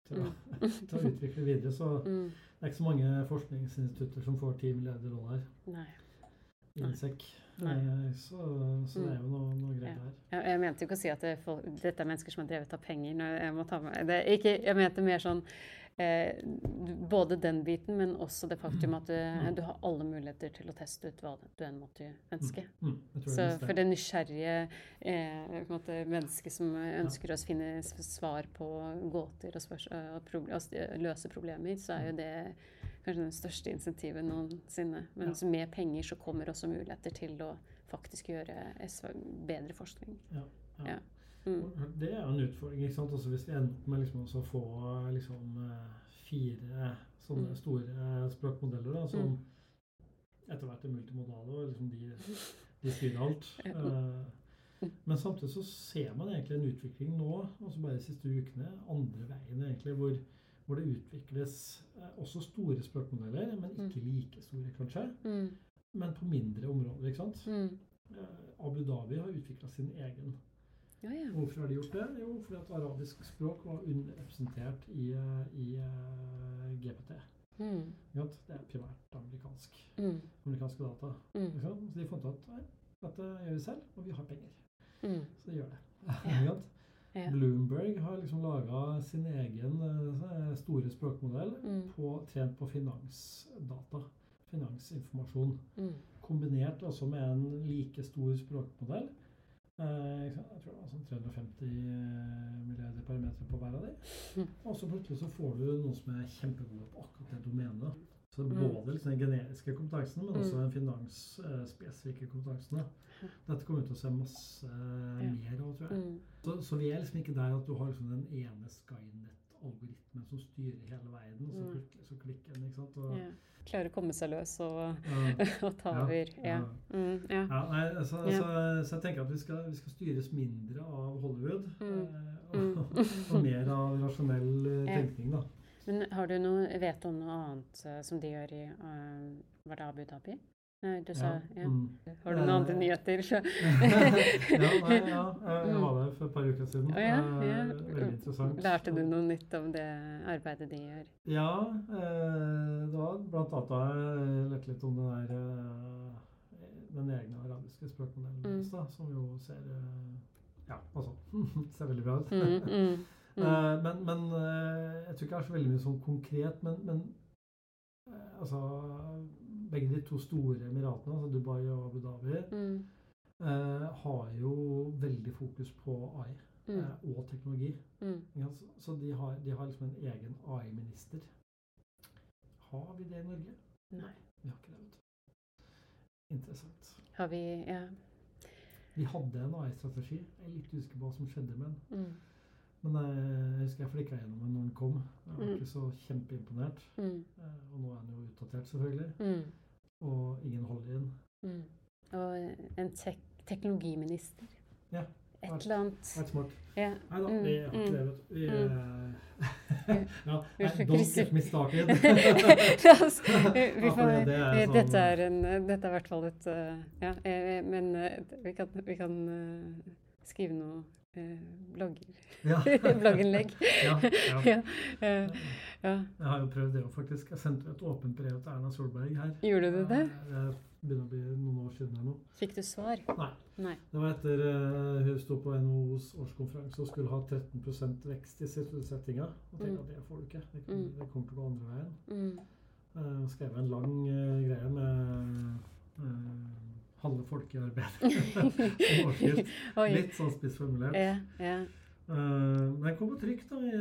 til, å, til å utvikle videre, så mm, det er ikke så mange forskningsinstitutter som får 10 milliarder dollar nei. i Nei. en sekk. Nei. Eh, Så, så det er jo noe, noe greier her. Jeg, jeg mente jo ikke å si at det, er folk, dette er mennesker som har drevet av penger. Jeg, med, det, ikke, jeg mente mer sånn eh, Både den biten, men også det faktum at du, Mm. du har alle muligheter til å teste ut hva du enn måtte ønske. Mm, mm, Så for det. nysgjerrige eh, måte, mennesket som ønsker å finne svar på gåter og, spørs, og, og løse problemer, så er jo det kanskje den største insentivet noensinne. Men Ja. med penger så kommer også muligheter til å faktisk gjøre SV bedre forskning. Ja. Ja. Mm. Det er jo en utfordring. ikke sant? Også Hvis vi ender opp med liksom å få liksom, eh, fire sånne Mm. store språkmodeller da, som Mm. etter hvert er multimodale, og liksom de, de styrer alt. Eh, Men samtidig så ser man egentlig en utvikling nå, altså bare de siste ukene, andre veien egentlig, hvor, hvor det utvikles eh, også store språkmodeller, men ikke like store kanskje, Mm. men på mindre områder. ikke sant? Mm. Eh, Abu Dhabi har utvikla sin egen. Ja, ja. Hvorfor har de gjort det? Jo, fordi at arabisk språk var underrepresentert i, eh, i uh, GPT. Mm. Det er primært amerikansk, Mm. amerikanske data. Mm. Så de fant ut at dette gjør vi selv, og vi har penger. Mm. Så de gjør det. Ja. Ja. Bloomberg har liksom laga sin egen eh, store språkmodell Mm. på, trent på finansdata. Finansinformasjon. Mm. Kombinert også med en like stor språkmodell. Eh, jeg tror det var sånn 350 milliarder parametere på hver av de. Mm. Og så plutselig så får du noen som er kjempegode på akkurat det domenet. Så Mm. både liksom den generiske kompetansen, men også Mm. den finansspesifikke kompetansen. da. Dette kommer vi til å se masse mer av, tror jeg. Så, så vi er liksom ikke der at du har liksom den ene Skynet-algoritmen som styrer hele verden, og så klik, så klikker den. ikke sant? Og, Ja. Klarer å komme seg løs og, ja, og ta over. Ja. ja. Mm. ja. ja, nei, altså, Ja. Så, så jeg tenker at vi skal, vi skal styres mindre av Hollywood, Mm. eh, og, Mm. og mer av rasjonell eh, tenkning, da. Men har du noe, vet du om noe annet eh, som de gjør i uh, Var det Abu Dhabi? Nei, du sa ja. ja. Har du noen andre Eh, nyheter? ja, nei, ja, jeg Mm. var der for et par uker siden. Ja, Eh, ja. Veldig interessant. Lærte du noe nytt om det arbeidet de gjør? Ja, eh, det var blant annet da jeg lærte litt om den der eh, den egne arabiske språkmodellen Mm. som jo ser eh, Ja, altså ser veldig bra ut. Mm, mm, mm. Eh, men men eh, jeg tror ikke det er så veldig mye sånn konkret, men, men eh, altså Begge de to store emiratene, altså Dubai og Abu Dhabi, Mm, eh, har jo veldig fokus på AI mm, eh, og teknologi. mm. Så, så de har, de har liksom en egen AI-minister. Har vi det i Norge? Nei. Vi har ikke det, vet du. Interessant. Har vi Ja. Vi hadde en AI-strategi. Jeg er litt usikker på hva som skjedde med den. Men eh, jeg husker jeg flikka gjennom den når den kom. Jeg var Mm. ikke så kjempeimponert. mm, Eh, Og nå er den jo utdatert, selvfølgelig. mm, Og ingen holder i den. mm. Og en tek teknologiminister. Ja, Et eller annet. Vært smart. Ja. Nei da, Mm, vi har ikke det, vet du. Vi, eh, ja, nei, don't get me started. La oss, vi, Ja, får, for det er eh, sånn- dette, er en, eh, dette er i hvert fall et eh, Ja, eh, men eh, vi kan, vi kan eh, skrive noe eh, blogger, Ja. blogginnlegg. Ja, ja. ja, eh, ja. Jeg har jo prøvd det òg, faktisk. Jeg sendte et åpent brev til Erna Solberg her. Gjorde du det? Jeg Det begynner å bli noen år siden her nå. Fikk du svar? Nei. Nei. Det var etter uh, hun sto på NHOs årskonferanse og skulle ha 13% vekst i sysselsettinga. Og tenkte Mm. at det får du ikke. Det, kan, det kommer til å gå andre veien. Mm. Uh, skrev en lang uh, greie med eh, halve folket i arbeid. Litt sånn spissformulert. Ja, ja. Uh, men jeg kom på trykk da, i,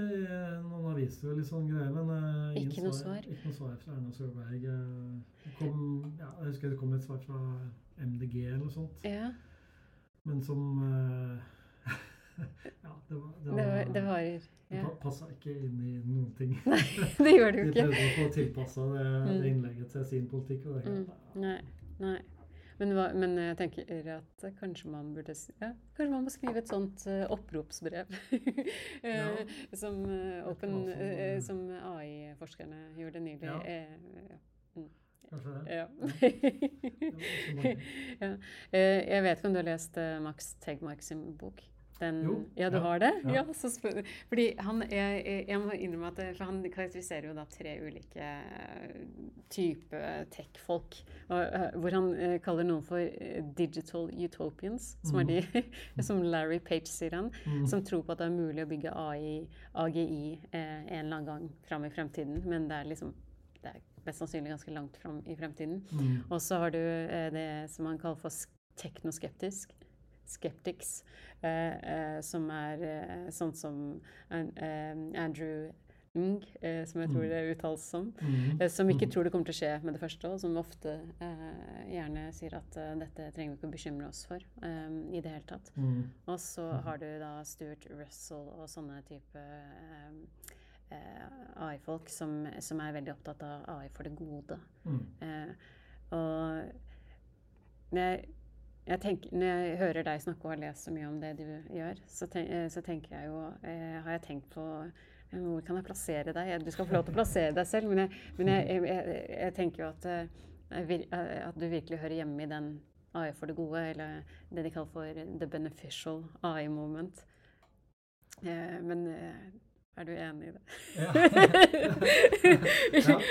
noen aviser og litt sånn greier, men uh, Ikke noe svar? Ikke noe svar fra Erna Solberg. Uh, kom, ja, jeg husker det kom et svar fra MDG eller noe sånt, ja. men som uh, Ja, det var Det, Det, var, det var, Ja. pa- passa ikke inn i noen ting. Det gjør det De jo ikke. De prøvde å få tilpassa det, det Mm. innlegget til sin politikk. Og det, Mm. Nei. nei. Men, hva, men jeg tenker at kanskje man burde ja, Kanskje man må skrive et sånt eh, oppropsbrev. Eh, Ja. som, eh, open, som, AI-forskerne gjorde nylig. Ja. Eh, Kanskje det. ja. Jeg vet ikke om du har lest Max Tegmark sin bok? Den, Jo, ja, du ja, har det? ja. Ja. Fordi han, jeg, jeg- må innrømme at for han karakteriserer jo da tre ulike eh, typer tech-folk. eh, Hvor han eh, kaller noen for digital utopians, som er de, som Larry Page sier han, Mm. som tror på at det er mulig å bygge AI, AGI en eller annen gang fram i fremtiden. Men det er liksom det er mest sannsynlig ganske langt fram i fremtiden. Mm. Og så har du det som han kaller for teknoskeptisk. Skeptics. Eh, eh, som er eh, sånn som An- Andrew Ng, som jeg tror Mm. det uttales som. Mm. Som ikke Mm. tror det kommer til å skje med det første, og som ofte gjerne sier at dette trenger vi ikke å bekymre oss for i det hele tatt. Og så har du da Stuart Russell og sånne type AI-folk som, som er veldig opptatt av AI for det gode. Mm. Eh, og jeg, jeg tenker, når jeg hører deg snakke og har lest så mye om det du gjør, så, ten, eh, så tenker jeg jo eh, Har jeg tenkt på eh, hvor kan jeg plassere deg? Du skal få lov til å plassere deg selv, men jeg, men jeg, jeg, jeg, tenker jo at, eh, at du virkelig hører hjemme i den AI for det gode, eller det de kaller for the beneficial AI moment. Eh, men er du enig i det? Ja.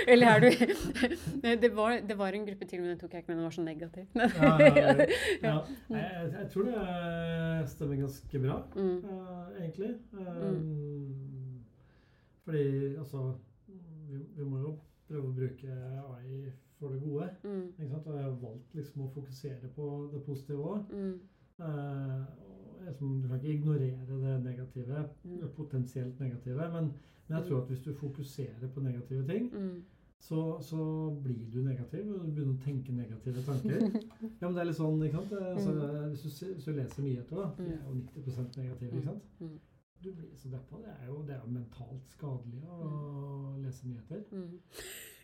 Eller er du det var, det var en gruppe til, men den tok jeg ikke med. Den var så negativ. Ja, ja, ja. Jeg, jeg, tror det eh, stemmer ganske bra, Mm. eh, egentlig. Um, Fordi altså vi, vi må jo prøve å bruke AI for det gode. Mm. Og jeg har valgt liksom å fokusere på det positive òg. Mm. Liksom, du kan ikke ignorere det negative, Mm. det potensielt negative. Men, men jeg tror at hvis du fokuserer på negative ting, Mm. så, så blir du negativ, og du begynner å tenke negative tanker. Ja, men det er litt sånn, ikke sant? Altså, hvis, du, hvis du leser nyheter, da, de er jo 90 negative, ikke sant? Mm. Du blir så deppa. Det er jo, det er mentalt skadelig å lese nyheter.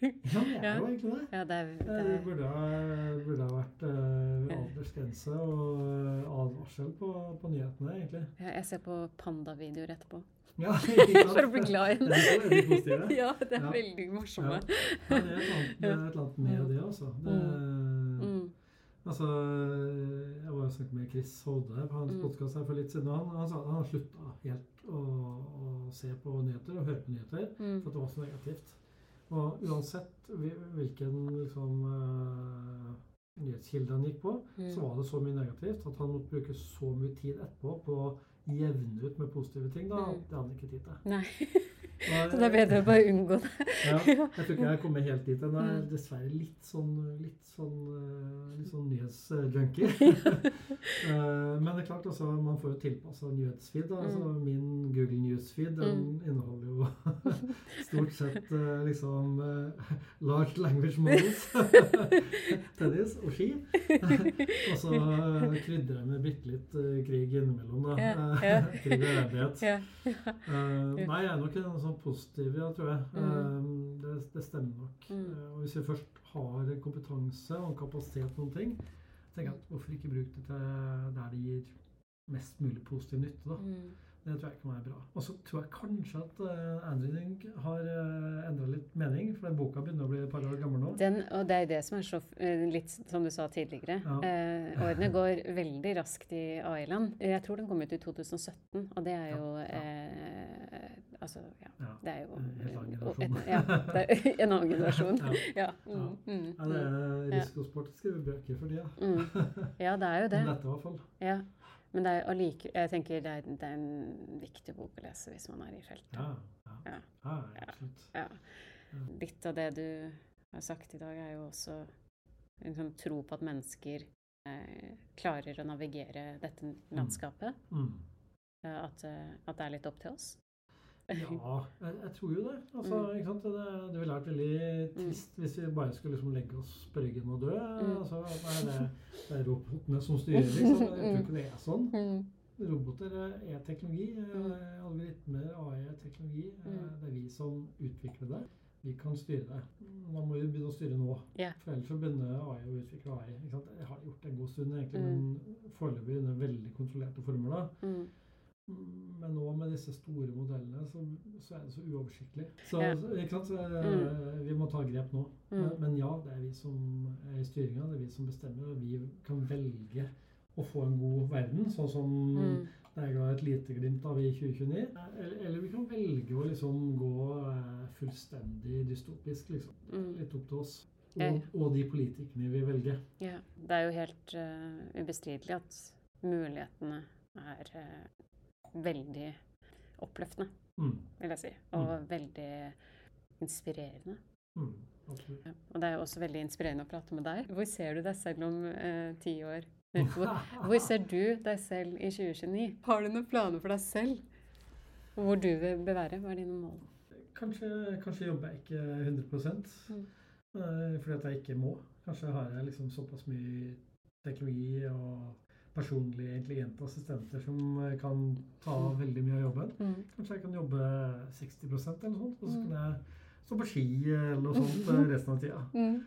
Mm. Ja, det er jo egentlig det. Ja, det er, det Det burde burde ha vært uh, aldersgrense og eh, advarsel på, på nyhetene, egentlig. ja, Jeg ser på pandavideoer etterpå. Ja. For å bli glad i Er er de? Ja, det er Ja. veldig morsomme. Ja, det annet, det er et eller annet med det, altså. Det, Mm. altså jeg var og snakket med Chris Hovde på hans Mm. podcast her for litt siden. Han, han sa at han slutta helt å, å se på nyheter og høre på nyheter Mm. for at det var så negativt. Og uansett hvilken liksom, uh, nyhetskilde han gikk på, Mm. så var det så mye negativt at han måtte bruke så mye tid etterpå på å jevne ut med positive ting. da, Mm. Det hadde han ikke tid til. Nei, så det er bedre å bare unngå det. ja, jeg tror ikke jeg har kommet helt dit. Jeg er Mm. dessverre litt sånn, litt sånn, eh, litt sånn nyhetsjunkie. Eh, Men det er klart, altså, man får jo tilpassa nyhetsfeed. Altså, Mm. min Google Newsfeed den inneholder jo stort sett eh, liksom large language models, tennis og ski. og så krydrer jeg med bitte litt krig innimellom. da. Krig og ærlighet. Nei, jeg er nok en sånn positiv, ja, tror jeg. Mm. Eh, det, det stemmer nok. Mm. Eh, og hvis vi først har kompetanse og kapasitet på noen ting, tenker jeg at hvorfor ikke bruke det til der det gir mest mulig positiv nytte, da. Mm. Det tror jeg kan være bra. Og så tror jeg kanskje at uh, Andrew har uh, endra litt mening, for den boka begynner å bli et par år gammel nå. Den, og det er jo det som er så eh, litt som du sa tidligere. Ja. Eh, årene går veldig raskt i AI-land. Jeg tror den kom ut i 2017, og det er Ja, jo ja. eh, Altså, ja. Ja. Det er jo En helt annen generasjon. et- ja, det er en annen generasjon. Ja. Ja. Mm, mm, Ja, det mm. er Ja. risikosport å skrive bøker for tida. Mm. Ja, det er jo det. Om dette, i hvert fall. Ja. Men det er like, jeg tenker det er, det er en viktig bok å lese hvis man er i feltet. Ja, ja. Ja. Litt av det du har sagt i dag, er jo også en sånn tro på at mennesker eh, klarer å navigere dette landskapet. Mm. At, eh, at det er litt opp til oss. Ja, jeg, jeg tror jo det. Altså, Mm. Det, det ville vært veldig trist hvis vi bare skulle liksom legge oss på ryggen og dø. Mm. Altså, det, det er robotene som styrer, liksom. Jeg tror ikke det er sånn. Mm. Roboter er teknologi. eh, Mm. Algoritmer, AI er teknologi. Eh, Mm. Det er vi som utvikler det. Vi kan styre det. Man må jo begynne å styre nå. Yeah. For ellers så begynner AI å utvikle AI. Jeg har gjort det en god stund, egentlig, Mm. men foreløpig under veldig kontrollerte former. da. Mm. Men nå med disse store modellene, så, så er det så uoversiktlig. Så, Ja. så, eh, Vi må ta grep nå. Mm. Men, men ja, det er vi som er i styringa. Det er vi som bestemmer. Og vi kan velge å få en god verden, sånn som Mm. det er et lite glimt av i 2029. Eller, eller vi kan velge å liksom gå eh, fullstendig dystopisk, liksom. Mm. Litt opp til oss. Og, og de politikerne vi velger. Ja. Det er jo helt uh, ubestridelig at mulighetene er veldig oppløftende, Mm. vil jeg si. Og veldig inspirerende. Mm. Okay. Ja. Og det er jo også veldig inspirerende å prate med deg. Hvor ser du deg selv om eh, ti år? Hvor, hvor ser du deg selv i 2029? Har du noen planer for deg selv? Hvor du vil bevære? Hva er dine mål? Kanskje, kanskje jobber jeg ikke 100 Mm. eh, fordi at jeg ikke må. Kanskje har jeg liksom såpass mye teknologi og personlig intelligente assistenter som eh, kan ta Mm. veldig mye av jobben. Mm. Kanskje jeg kan jobbe 60% eller noe sånt, og så Mm. kan jeg stå på ski eller noe sånt eh, resten av tida. Mm.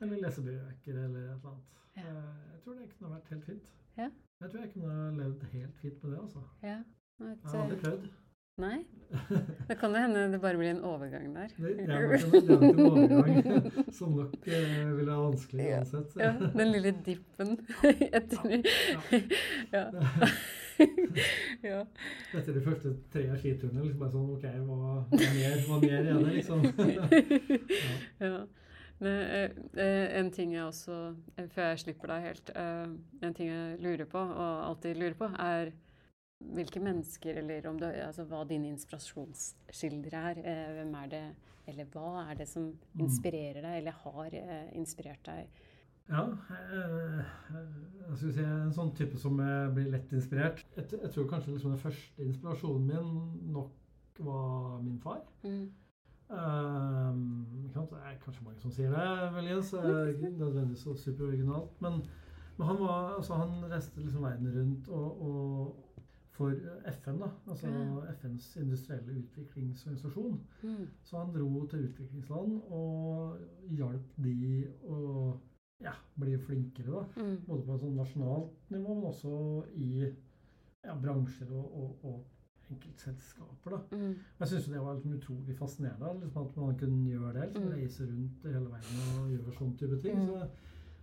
Eller lese bøker eller et eller annet. Ja. Eh, Jeg tror det kunne vært helt fint. Ja. Jeg tror jeg kunne levd helt fint med det, altså. Ja. Et, Jeg eh, prøvd. Nei? Det kan jo hende det bare blir en overgang der. Det, det er nok en, er overgang som nok eh, vil være vanskelig uansett. Ja, den lille dippen etter Ja. ja. Etter de første tre skiturene liksom bare sånn OK, hva, hva mer, hva mer er det, liksom? ja. ja. Men, eh, eh, en ting jeg også, eh, før jeg slipper deg helt eh, En ting jeg lurer på, og alltid lurer på, er hvilke mennesker, eller om det, altså, hva dine inspirasjonskilder er. Eh, hvem er det, eller hva er det som Mm. inspirerer deg, eller har eh, inspirert deg? Ja, eh, jeg skulle si en sånn type som blir lett inspirert. Jeg, jeg tror kanskje liksom den første inspirasjonen min nok var min far. Mm. Um, det er kanskje mange som sier det, ikke nødvendigvis så superoriginalt. Men, men han, var, altså, han reiste liksom verden rundt og, og for FN, da, altså Ja. FNs industrielle utviklingsorganisasjon. Mm. Så han dro til utviklingsland og hjalp de å ja, bli flinkere. da. Mm. Både på et sånn nasjonalt nivå, men også i ja, bransjer og, og, og enkeltselskaper. da. Mm. Jeg syns det var liksom utrolig fascinerende liksom at man kunne gjøre det. Liksom, Mm. Reise rundt i hele verden og gjøre sånn type ting. Mm. Så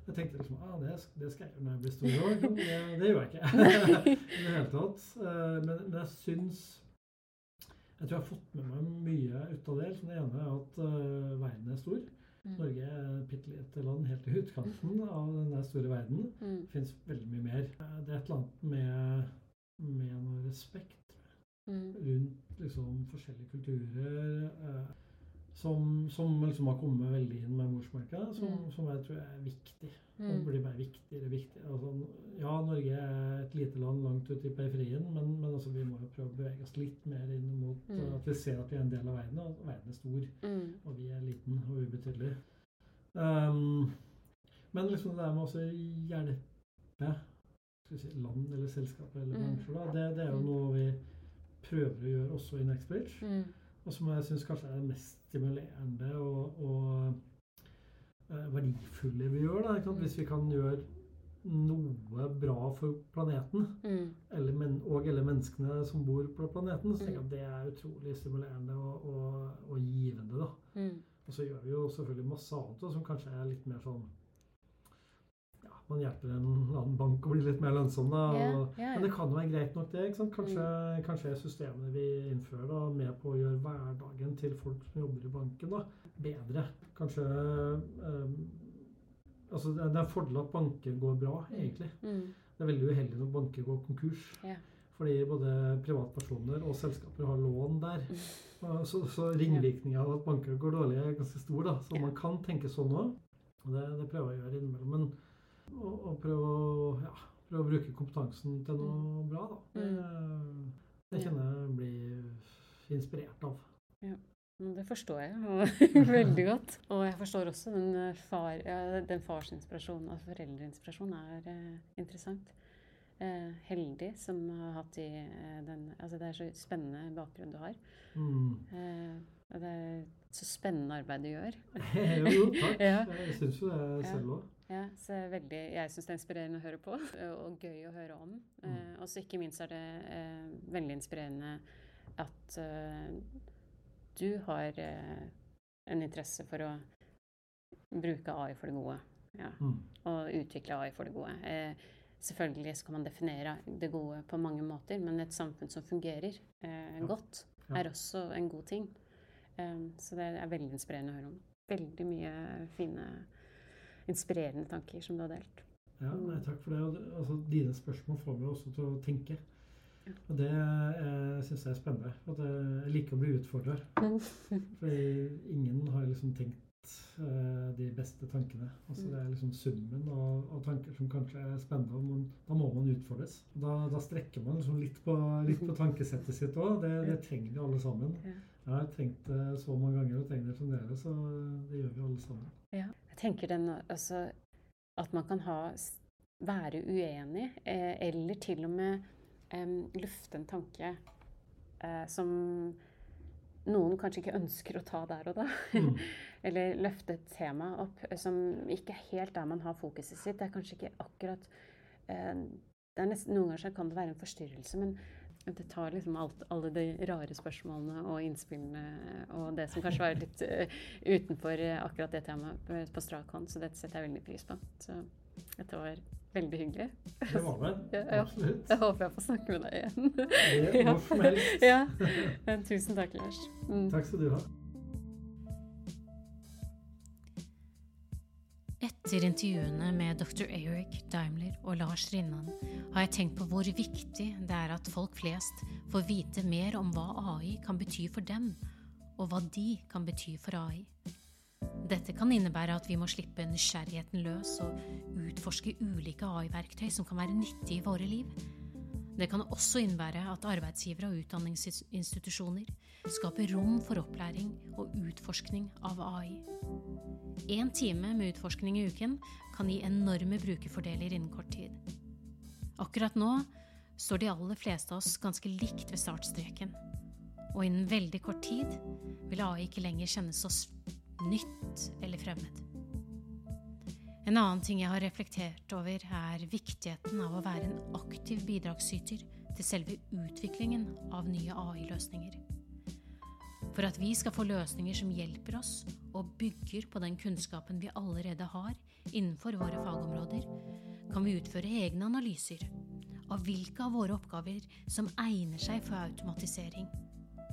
jeg tenkte liksom ah, det, det skal jeg gjøre når jeg blir stor. også. Det, det gjør jeg ikke i det hele tatt. Eh, Men, men jeg syns Jeg tror jeg har fått med meg mye ut av det. Det ene er at uh, verden er stor. Mm. Norge er et bitte lite land helt i utkanten av den store verden. Mm. Det fins veldig mye mer. Eh, Det er et eller annet med, med noe respekt Mm. rundt liksom forskjellige kulturer eh, som, som liksom har kommet veldig inn med morsmelka, som, Mm. som jeg tror er viktig. Og Mm. blir bare viktigere og viktigere. Altså, ja, Norge er et lite land langt ute i periferien, men, men altså, vi må jo prøve å bevege oss litt mer inn mot Mm. eh, at vi ser at vi er en del av verden, og verden er stor, Mm. og vi er liten og ubetydelig. Um, men liksom det der med å hjelpe si, land eller selskaper eller Mm. bransjer, da, det, det er jo Mm. noe vi prøver å gjøre også i Nextbridge. Mm. Og som jeg syns kanskje er det mest stimulerende og, og eh, verdifulle vi gjør. Da? Mm. Hvis vi kan gjøre noe bra for planeten, Mm. eller men, og eller menneskene som bor på planeten, så tenker jeg Mm. at det er utrolig stimulerende og, og, og givende. da. Mm. Og så gjør vi jo selvfølgelig masse annet som kanskje er litt mer sånn man hjelper en annen bank å bli litt mer lønnsom, da. Yeah, yeah. Men det kan jo være greit nok, det. ikke sant? Kanskje, kanskje er systemene vi innfører, da, med på å gjøre hverdagen til folk som jobber i banken, da, bedre. Kanskje um, Altså, det er en fordel at banker går bra, egentlig. Mm. Det er veldig uheldig når banker går konkurs. Fordi både privatpersoner og selskaper har lån der. Så, så ringvirkninga av at banker går dårlig, er ganske stor. da. Så man kan tenke sånn òg. Det, det prøver jeg å gjøre innimellom. Men å, å prøve, å, ja, prøve å bruke kompetansen til noe bra, da. Det, det kjenner jeg blir inspirert av. Ja. Det forstår jeg veldig godt. Og jeg forstår også den, eh, far, ja, den farsinspirasjonen, og foreldreinspirasjon, er eh, interessant. Eh, heldig som har hatt i eh, den Altså det er så spennende bakgrunn du har. Mm. Eh, og det er så spennende arbeid du gjør. jo, takk. Ja. Jeg syns jo det selv òg. Ja, så veldig, jeg syns det er inspirerende å høre på, og gøy å høre om. Eh, og så ikke minst er det eh, veldig inspirerende at eh, du har eh, en interesse for å bruke AI for det gode. Ja, Mm. og utvikle AI for det gode. Eh, selvfølgelig så kan man definere det gode på mange måter, men et samfunn som fungerer eh, godt, er også en god ting. Eh, så det er veldig inspirerende å høre om. Veldig mye fine, inspirerende tanker som du har delt. Ja, nei, takk for det. Altså, dine spørsmål får meg også til å tenke. Og det eh, syns jeg er spennende. At jeg- jeg liker å bli utfordra. Fordi ingen har liksom tenkt eh, de beste tankene. Altså, det er liksom summen av, av tanker som kanskje er spennende. men da må man utfordres. Da, da strekker man liksom litt på, litt på tankesettet sitt òg. Det, det trenger vi alle sammen. Jeg har tenkt det så mange ganger og tenker det fremdeles, så det gjør vi alle sammen. Ja. Jeg tenker den, altså, at man kan ha, være uenig, eh, eller til og med eh, lufte en tanke eh, som noen kanskje ikke ønsker å ta der og da. Mm. eller løfte et tema opp eh, som ikke er helt der man har fokuset sitt. Det er kanskje ikke akkurat eh, det er nesten, Noen ganger kan det være en forstyrrelse, men det tar liksom alt, alle de rare spørsmålene og innspillene og det som kanskje var litt uh, utenfor uh, akkurat det temaet på, strak hånd. Så dette setter jeg veldig pris på. Så dette var veldig hyggelig. Det var det. Ja, Absolutt. Jeg håper jeg får snakke med deg igjen. Det Når som helst. ja. Tusen takk, Lars. Mm. Takk skal du ha. Etter intervjuene med dr. Eric Daimler og Lars Rinnan har jeg tenkt på hvor viktig det er at folk flest får vite mer om hva AI kan bety for dem, og hva de kan bety for AI. Dette kan innebære at vi må slippe nysgjerrigheten løs og utforske ulike AI-verktøy som kan være nyttige i våre liv. Det kan også innebære at arbeidsgivere og utdanningsinstitusjoner skaper rom for opplæring og utforskning av AI. Én time med utforskning i uken kan gi enorme brukerfordeler innen kort tid. Akkurat nå står de aller fleste av oss ganske likt ved startstreken, og innen veldig kort tid vil AI ikke lenger kjennes oss nytt eller fremmed. En annen ting jeg har reflektert over, er viktigheten av å være en aktiv bidragsyter til selve utviklingen av nye AI-løsninger. For at vi skal få løsninger som hjelper oss og bygger på den kunnskapen vi allerede har innenfor våre fagområder, kan vi utføre egne analyser av hvilke av våre oppgaver som egner seg for automatisering,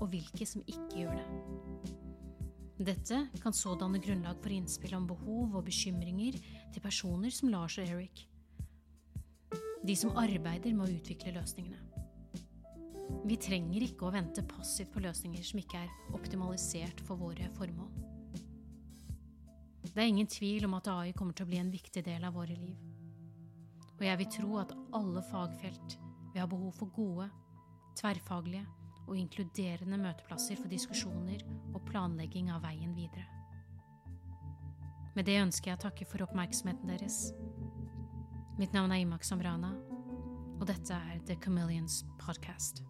og hvilke som ikke gjør det. Dette kan så danne grunnlag for innspill om behov og bekymringer til personer som Lars og Eric, de som arbeider med å utvikle løsningene. Vi trenger ikke å vente passivt på løsninger som ikke er optimalisert for våre formål. Det er ingen tvil om at AI kommer til å bli en viktig del av våre liv. Og jeg vil tro at alle fagfelt vil ha behov for gode, tverrfaglige og inkluderende møteplasser for diskusjoner og planlegging av veien videre. Med det ønsker jeg å takke for oppmerksomheten deres. Mitt navn er Imak Samrana, og dette er The Chameleons Podcast.